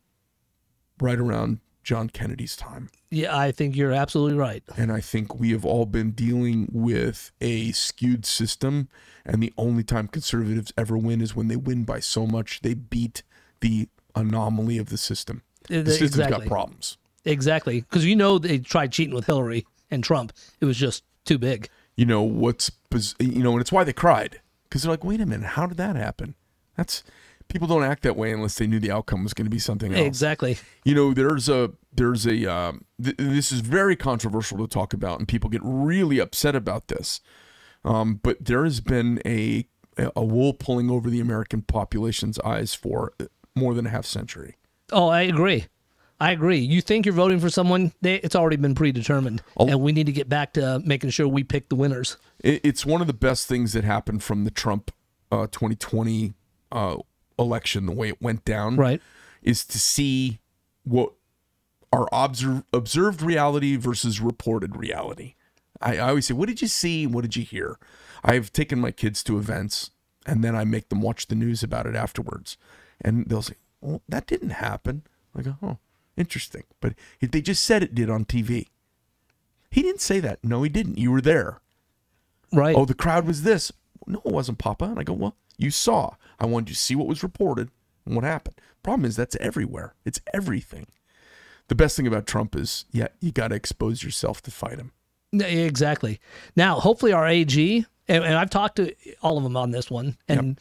right around John Kennedy's time. Yeah, I think you're absolutely right. And I think we have all been dealing with a skewed system. And the only time conservatives ever win is when they win by so much they beat the anomaly of the system. The system's got problems. Exactly. Because you know they tried cheating with Hillary and Trump. It was just too big. You know, what's, you know, and it's why they cried. Because they're like, wait a minute, how did that happen? That's, people don't act that way unless they knew the outcome was going to be something else. Exactly. you know there's a there's a um, th- this is very controversial to talk about and people get really upset about this um, but there has been a a wool pulling over the american population's eyes for more than a half century Oh, I agree. I agree. You think you're voting for someone, they, it's already been predetermined. Oh. And we need to get back to making sure we pick the winners. it, it's one of the best things that happened from the trump uh, 2020 uh, election the way it went down Right. is to see what our observ- observed reality versus reported reality. I, I always say, what did you see? What did you hear? I've taken my kids to events and then I make them watch the news about it afterwards. And they'll say, well, that didn't happen. I go, oh, interesting. But they just said it did on TV. He didn't say that. No, he didn't. You were there. Right. Oh, the crowd was this. No, it wasn't, Papa. And I go, well, you saw. I wanted you to see what was reported and what happened. Problem is, that's everywhere. It's everything. The best thing about Trump is, yeah, you got to expose yourself to fight him. Exactly. Now, hopefully, our AG, and, and I've talked to all of them on this one, and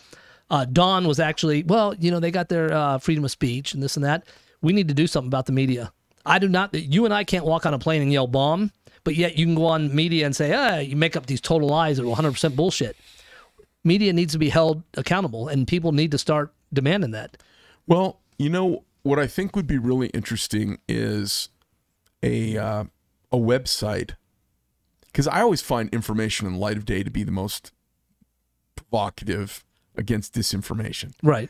uh, Don was actually, well, you know, they got their uh, freedom of speech and this and that. We need to do something about the media. I do not, you and I can't walk on a plane and yell bomb, but yet you can go on media and say, ah, you make up these total lies that are 100% bullshit. Media needs to be held accountable, and people need to start demanding that. Well, you know what I think would be really interesting is a uh, a website because I always find information in light of day to be the most provocative against disinformation. Right.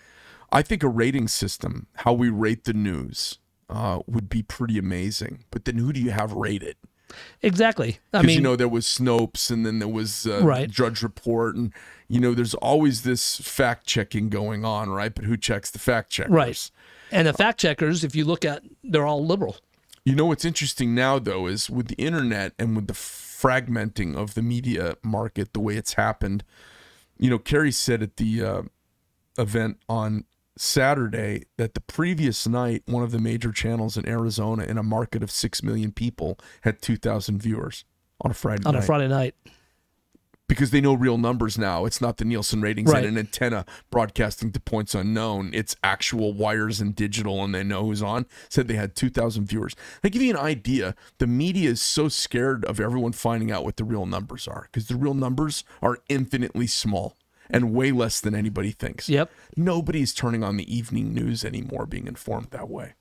I think a rating system, how we rate the news, uh, would be pretty amazing. But then who do you have rated? Exactly. I mean, you know there was Snopes, and then there was uh, Right. Drudge Report, and you know there's always this fact checking going on, right? But who checks the fact checkers? right. And the fact checkers, if you look at, they're all liberal. You know what's interesting now though is with the internet and with the fragmenting of the media market, the way it's happened. You know, Kari said at the uh, event on Saturday that the previous night, one of the major channels in Arizona, in a market of six million people, had two thousand viewers on a Friday on night a Friday night. because they know real numbers now. It's not the Nielsen ratings Right. and an antenna broadcasting to points unknown. It's actual wires and digital, and they know who's on. Said they had 2,000 viewers. They give you an idea. The media is so scared of everyone finding out what the real numbers are because the real numbers are infinitely small and way less than anybody thinks. Yep. Nobody's turning on the evening news anymore being informed that way.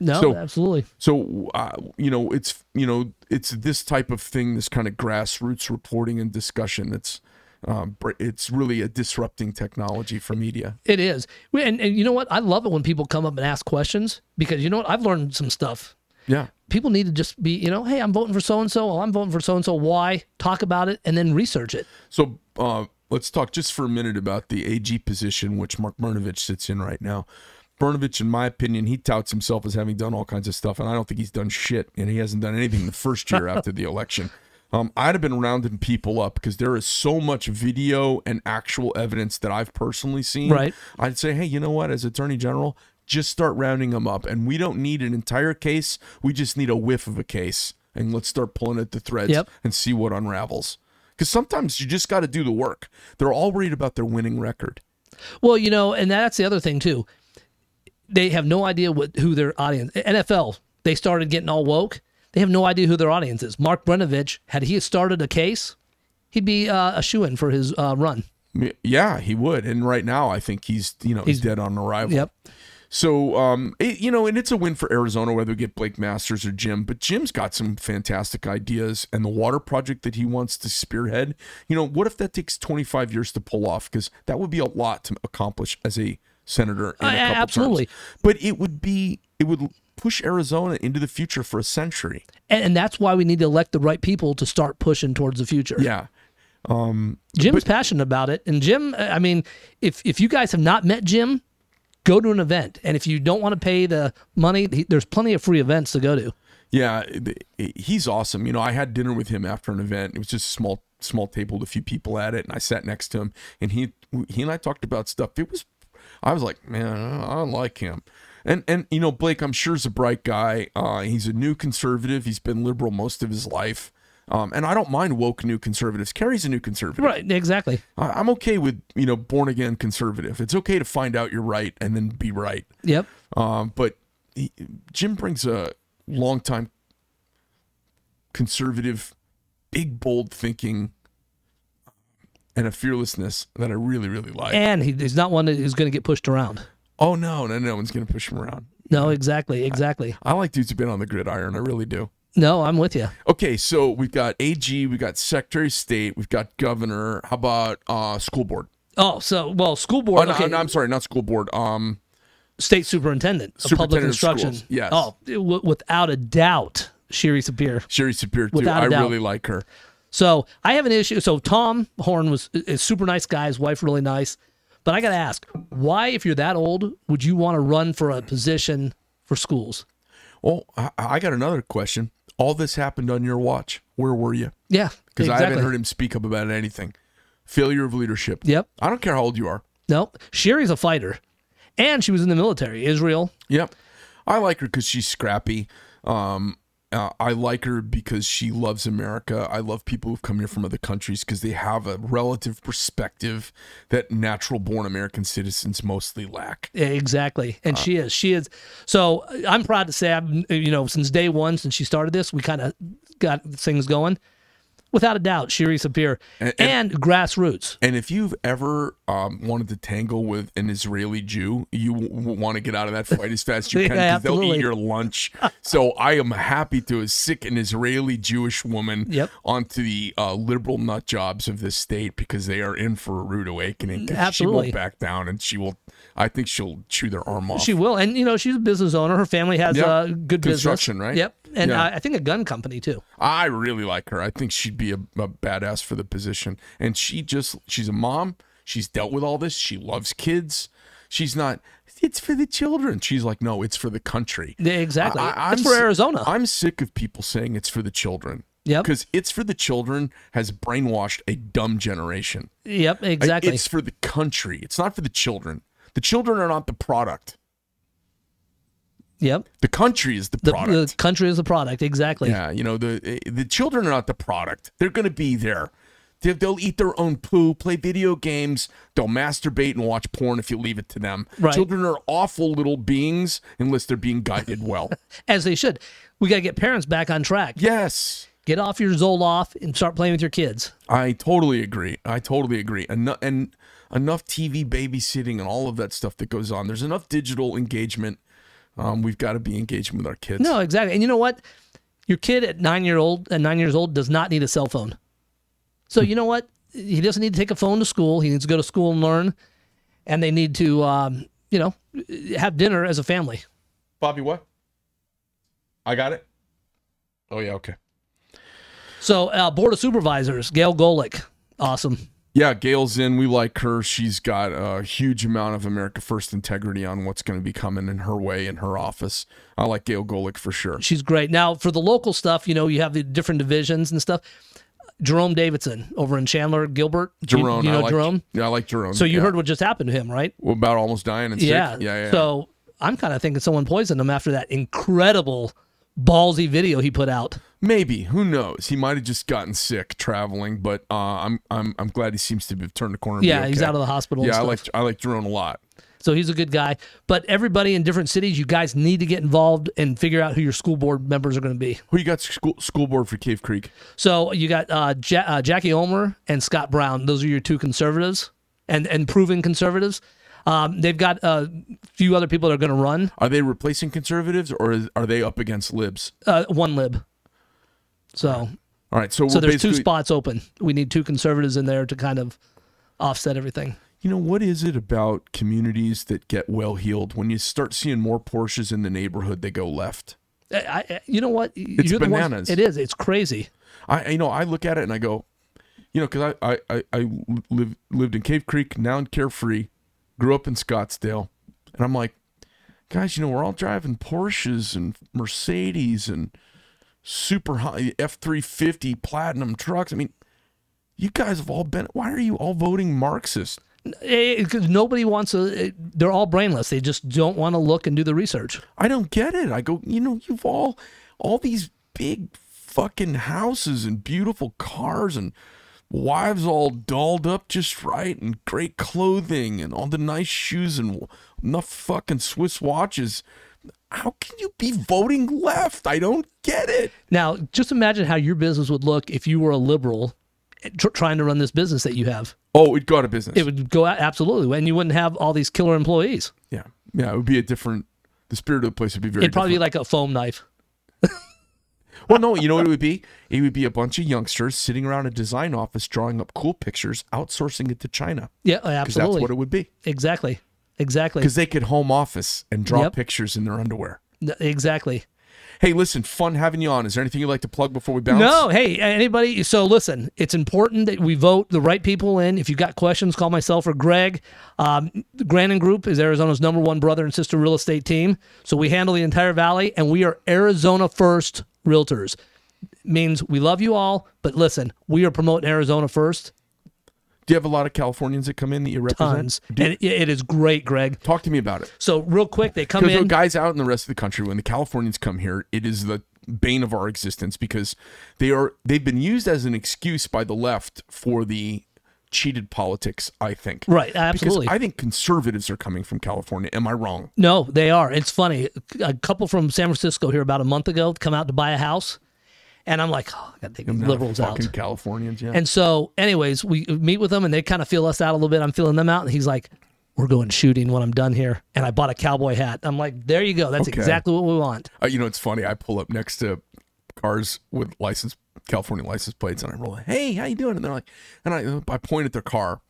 No, So- absolutely. So uh, you know, it's you know, it's this type of thing, this kind of grassroots reporting and discussion. That's um, it's really a disrupting technology for media. It is. And, and you know what? I love it when people come up and ask questions because you know what? I've learned some stuff. Yeah, People need to just be, you know, hey, I'm voting for so and so. I'm voting for so and so. Why? Talk about it and then research it. So uh, let's talk just for a minute about the AG position, which Mark Brnovich sits in right now. Brnovich, in my opinion, he touts himself as having done all kinds of stuff, and I don't think he's done shit, and he hasn't done anything the first year after the election. Um, I'd have been rounding people up because there is so much video and actual evidence that I've personally seen. Right. I'd say, hey, you know what? As Attorney General, just start rounding them up, and we don't need an entire case. We just need a whiff of a case, and let's start pulling at the threads Yep. and see what unravels. Because sometimes you just got to do the work. They're all worried about their winning record. Well, you know, and that's the other thing too. They have no idea what who their audience. NFL, they started getting all woke. They have no idea who their audience is. Mark Brnovich, had he started a case, he'd be uh, a shoe in for his uh, run. Yeah, he would. And right now, I think he's you know he's, dead on arrival. Yep. So, um, it, you know, and it's a win for Arizona whether we get Blake Masters or Jim. But Jim's got some fantastic ideas, and the water project that he wants to spearhead. You know, what if that takes 25 years to pull off? Because that would be a lot to accomplish as a senator. In a Uh, couple terms. absolutely. But it would be it would push Arizona into the future for a century. And, and that's why we need to elect the right people to start pushing towards the future. Yeah. Um, Jim's passionate about it, and Jim. I mean, if if you guys have not met Jim, go to an event, and if you don't want to pay the money, there's plenty of free events to go to. Yeah, he's awesome. You know, I had dinner with him after an event. It was just a small small table with a few people at it, and I sat next to him, and he he and I talked about stuff. It was, I was like, man, I don't like him. And and you know, Blake, I'm sure is a bright guy. Uh, he's a new conservative. He's been liberal most of his life. Um, and I don't mind woke new conservatives. Kari's a new conservative. Right, exactly. I, I'm okay with you know born again conservative. It's okay to find out you're right and then be right. Yep. Um, but he, Jim brings a long time conservative, big, bold thinking, and a fearlessness that I really, really like. And he, he's not one that is going to get pushed around. oh no, no, no one's gonna push him around. No, exactly, exactly. I like dudes who've been on the gridiron. I really do. No, I'm with you. Okay, so we've got AG, we've got Secretary of State, we've got Governor. How about uh, school board? Oh, so well, school Oh, board. no, okay, no, I'm sorry, not school board. Um, state superintendent of public instruction. schools, yes. Oh, w- without a doubt, Shiry Sapir. Shiry Sapir too. Without a I doubt. really like her. So I have an issue. So Tom Horne was is super nice guy. His wife really nice. But I got to ask, why, if you're that old, would you want to run for a position for schools? Well, I, I got another question. All this happened on your watch. Where were you? Yeah, Because exactly. I haven't heard him speak up about anything. Failure of leadership. Yep. I don't care how old you are. No, Shiry's a fighter, and she was in the military. Israel. Yep. I like her because she's scrappy. Um, uh, I like her because she loves America. I love people who've come here from other countries because they have a relative perspective that natural born American citizens mostly lack. Yeah, exactly. Uh, And she is. She is. So I'm proud to say, I've, you know, since day one, since she started this, we kind of got things going. Without a doubt, Shiry Sapir and, And- grassroots. And if you've ever um, wanted to tangle with an Israeli Jew, you w- want to get out of that fight as fast as you can because they'll eat your lunch. so I am happy to sick an Israeli Jewish woman Yep. onto the uh, liberal nut jobs of this state because they are in for a rude awakening. 'Cause She Absolutely. won't back down, and she will. I think she'll chew their arm off. She will, and you know, she's a business owner. Her family has Yeah. uh, good business. Construction, right? Yep, and Yeah. I, I think a gun company too. I really like her. I think she'd be a, a badass for the position. And she just, she's a mom. She's dealt with all this. She loves kids. She's not, it's for the children. She's like, no, it's for the country. Yeah, exactly. I- I'm for Arizona. I'm sick of people saying it's for the children. Yep. Because it's for the children has brainwashed a dumb generation. yep, exactly. It's for the country. It's not for the children. The children are not the product. Yep. The country is the The, product. the country is the product. Exactly. Yeah, you know the the children are not the product. They're going to be there. They- They'll eat their own poo, play video games, they'll masturbate and watch porn if you leave it to them. Right. Children are awful little beings unless they're being guided well. As they should. We got to get parents back on track. yes, Get off your Zoloft and start playing with your kids. I totally agree. I totally agree. Enough and enough TV babysitting and all of that stuff that goes on. There's enough digital engagement. Um, we've got to be engaging with our kids. No, exactly. And you know what? Your kid at nine year old at nine years old does not need a cell phone. So you know what? He doesn't need to take a phone to school. He needs to go to school and learn. And they need to, um, you know, have dinner as a family. Bobby, what? I got it. Oh yeah, okay. So uh, board of supervisors, Gail Golec, awesome. Yeah, Gail's in. We like her. She's got a huge amount of America First integrity on what's going to be coming in her way in her office. I like Gail Golec for sure. She's great. Now for the local stuff, you know, you have the different divisions and stuff. Jerome Davidson over in Chandler, Gilbert. Jerome, you, know I like, Jerome. Yeah, I like Jerome. So you yeah. heard what just happened to him, right? about almost dying and sick. Yeah. yeah, yeah. So I'm kind of thinking someone poisoned him after that incredible ballsy video he put out. Maybe who knows? He might have just gotten sick traveling, but uh, I'm I'm I'm glad he seems to have turned the corner. and be Yeah, he's out of the hospital. and Yeah, I like I like Jerome a lot. So he's a good guy. But everybody in different cities, you guys need to get involved and figure out who your school board members are going to be. Who you got school school board for Cave Creek? So you got uh, ja- uh, Jackie Ulmer and Scott Brown. Those are your two conservatives and and proven conservatives. Um, they've got a few other people that are going to run. Are they replacing conservatives or is, are they up against libs? Uh, one lib. So All right, so so there's two spots open. We need two conservatives in there to kind of offset everything. You know what is it about communities that get well heeled? When you start seeing more Porsches in the neighborhood, they go left. I, I, you know what? It's You're bananas. it is. It's crazy. I you know I look at it and I go, you know, because I I I, I live, lived in Cave Creek, now in Carefree, grew up in Scottsdale, and I'm like, guys, you know, we're all driving Porsches and Mercedes and super high F three fifty platinum trucks. I mean, you guys have all been. Why are you all voting Marxist? Because eh, eh, nobody wants to. Eh, they're all brainless. They just don't want to look and do the research. I don't get it. I go, you know, you've all all these big fucking houses and beautiful cars and wives all dolled up just right and great clothing and all the nice shoes and enough fucking Swiss watches. How can you be voting left? I don't get it. Now, just imagine how your business would look if you were a liberal eh, tr- trying to run this business that you have. Oh, it got a business. It would go out absolutely, and you wouldn't have all these killer employees. yeah, yeah, it would be a different. The spirit of the place would be very. It'd probably be like a foam knife. Well, no, you know what it would be? It would be a bunch of youngsters sitting around a design office drawing up cool pictures, outsourcing it to China. Yeah, Because that's what it would be. exactly, exactly, Because they could home office and draw Yep. pictures in their underwear. Exactly. Hey, listen, fun having you on. Is there anything you'd like to plug before we bounce? No, hey, anybody. So listen, it's important that we vote the right people in. If you've got questions, call myself or Greg. Um, the Grandon Group is Arizona's number one brother and sister real estate team. So we handle the entire valley, and we are Arizona first realtors. Means we love you all, but listen, we are promoting Arizona first. Do you have a lot of Californians that come in that you represent? Tons, Do- and it, is great, Greg. Talk to me about it. So real quick, they come Because there are in. guys out in the rest of the country, when the Californians come here, it is the bane of our existence because they are they've been used as an excuse by the left for the cheated politics. I think. Right, absolutely. Because I think conservatives are coming from California. Am I wrong? No, they are. It's funny. A couple from San Francisco here about a month ago come out to buy a house, and I'm like, oh, I got to take liberals out. Californians. Yeah. And so, anyways, we meet with them and they kind of feel us out a little bit. I'm feeling them out. And he's like, We're going shooting when I'm done here. And I bought a cowboy hat. I'm like, There you go. That's Okay. exactly what we want. Uh, you know, it's funny. I pull up next to cars with license California license plates, and I roll. Hey, how you doing? And they're like, and I I point at their car,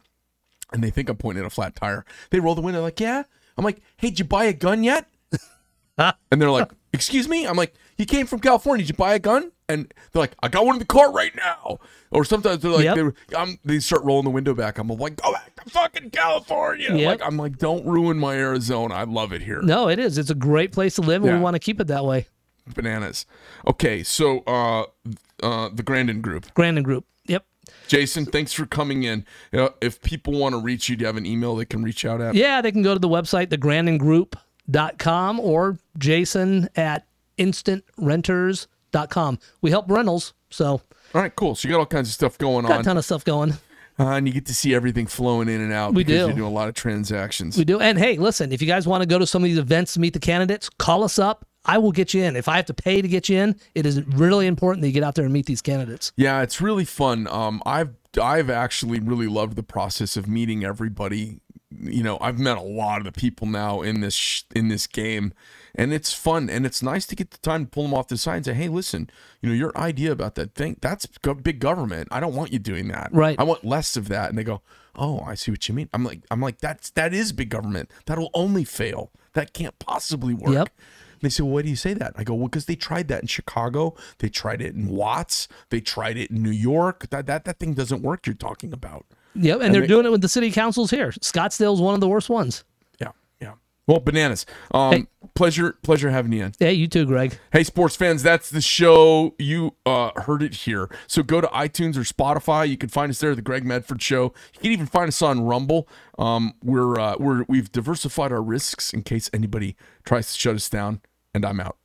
and they think I'm pointing at a flat tire. They roll the window, like, yeah. I'm like, hey, did you buy a gun yet? and they're like, excuse me. I'm like, you came from California. Did you buy a gun? And they're like, I got one in the car right now. Or sometimes they're like, Yep. they, were- I'm, they start rolling the window back. I'm like, go back to fucking California. Yep. Like, I'm like, don't ruin my Arizona. I love it here. No, it is. It's a great place to live and Yeah. we want to keep it that way. bananas. Okay, so uh, uh, the Grandon Group. Grandon Group. Yep. Jason, thanks for coming in. Uh, if people want to reach you, do you have an email they can reach out at? Yeah, they can go to the website, thegrandongroup.com or jason at instantrenters.com. We help rentals. So All right, cool. So you got all kinds of stuff going on. got a ton of stuff going. uh, and you get to see everything flowing in and out. We because do. You're doing a lot of transactions. We do. And hey, listen, if you guys want to go to some of these events to meet the candidates, call us up. I will get you in. If I have to pay to get you in, it is really important that you get out there and meet these candidates. Yeah, it's really fun. Um, I've I've actually really loved the process of meeting everybody. You know, I've met a lot of the people now in this sh- in this game, and it's fun and it's nice to get the time to pull them off the side and say, "Hey, listen, you know, your idea about that thing that's go- big government. I don't want you doing that. Right. I want less of that." And they go, "Oh, I see what you mean." I'm like, I'm like, that's that is big government. That'll only fail. That can't possibly work. Yep. They say, well, why do you say that? I go, well, because they tried that in Chicago. They tried it in Watts. They tried it in New York. That that that thing doesn't work. You're talking about. Yep, and, they're they- doing it with the city councils here. Scottsdale's one of the worst ones. Yeah, yeah. Well, bananas. Um, Hey. pleasure, pleasure having you in. Yeah, you too, Greg. Hey, sports fans, that's the show. You uh, heard it here. So go to iTunes or Spotify. You can find us there, the Greg Medford Show. You can even find us on Rumble. Um, we're uh, we're we've diversified our risks in case anybody tries to shut us down. And I'm out.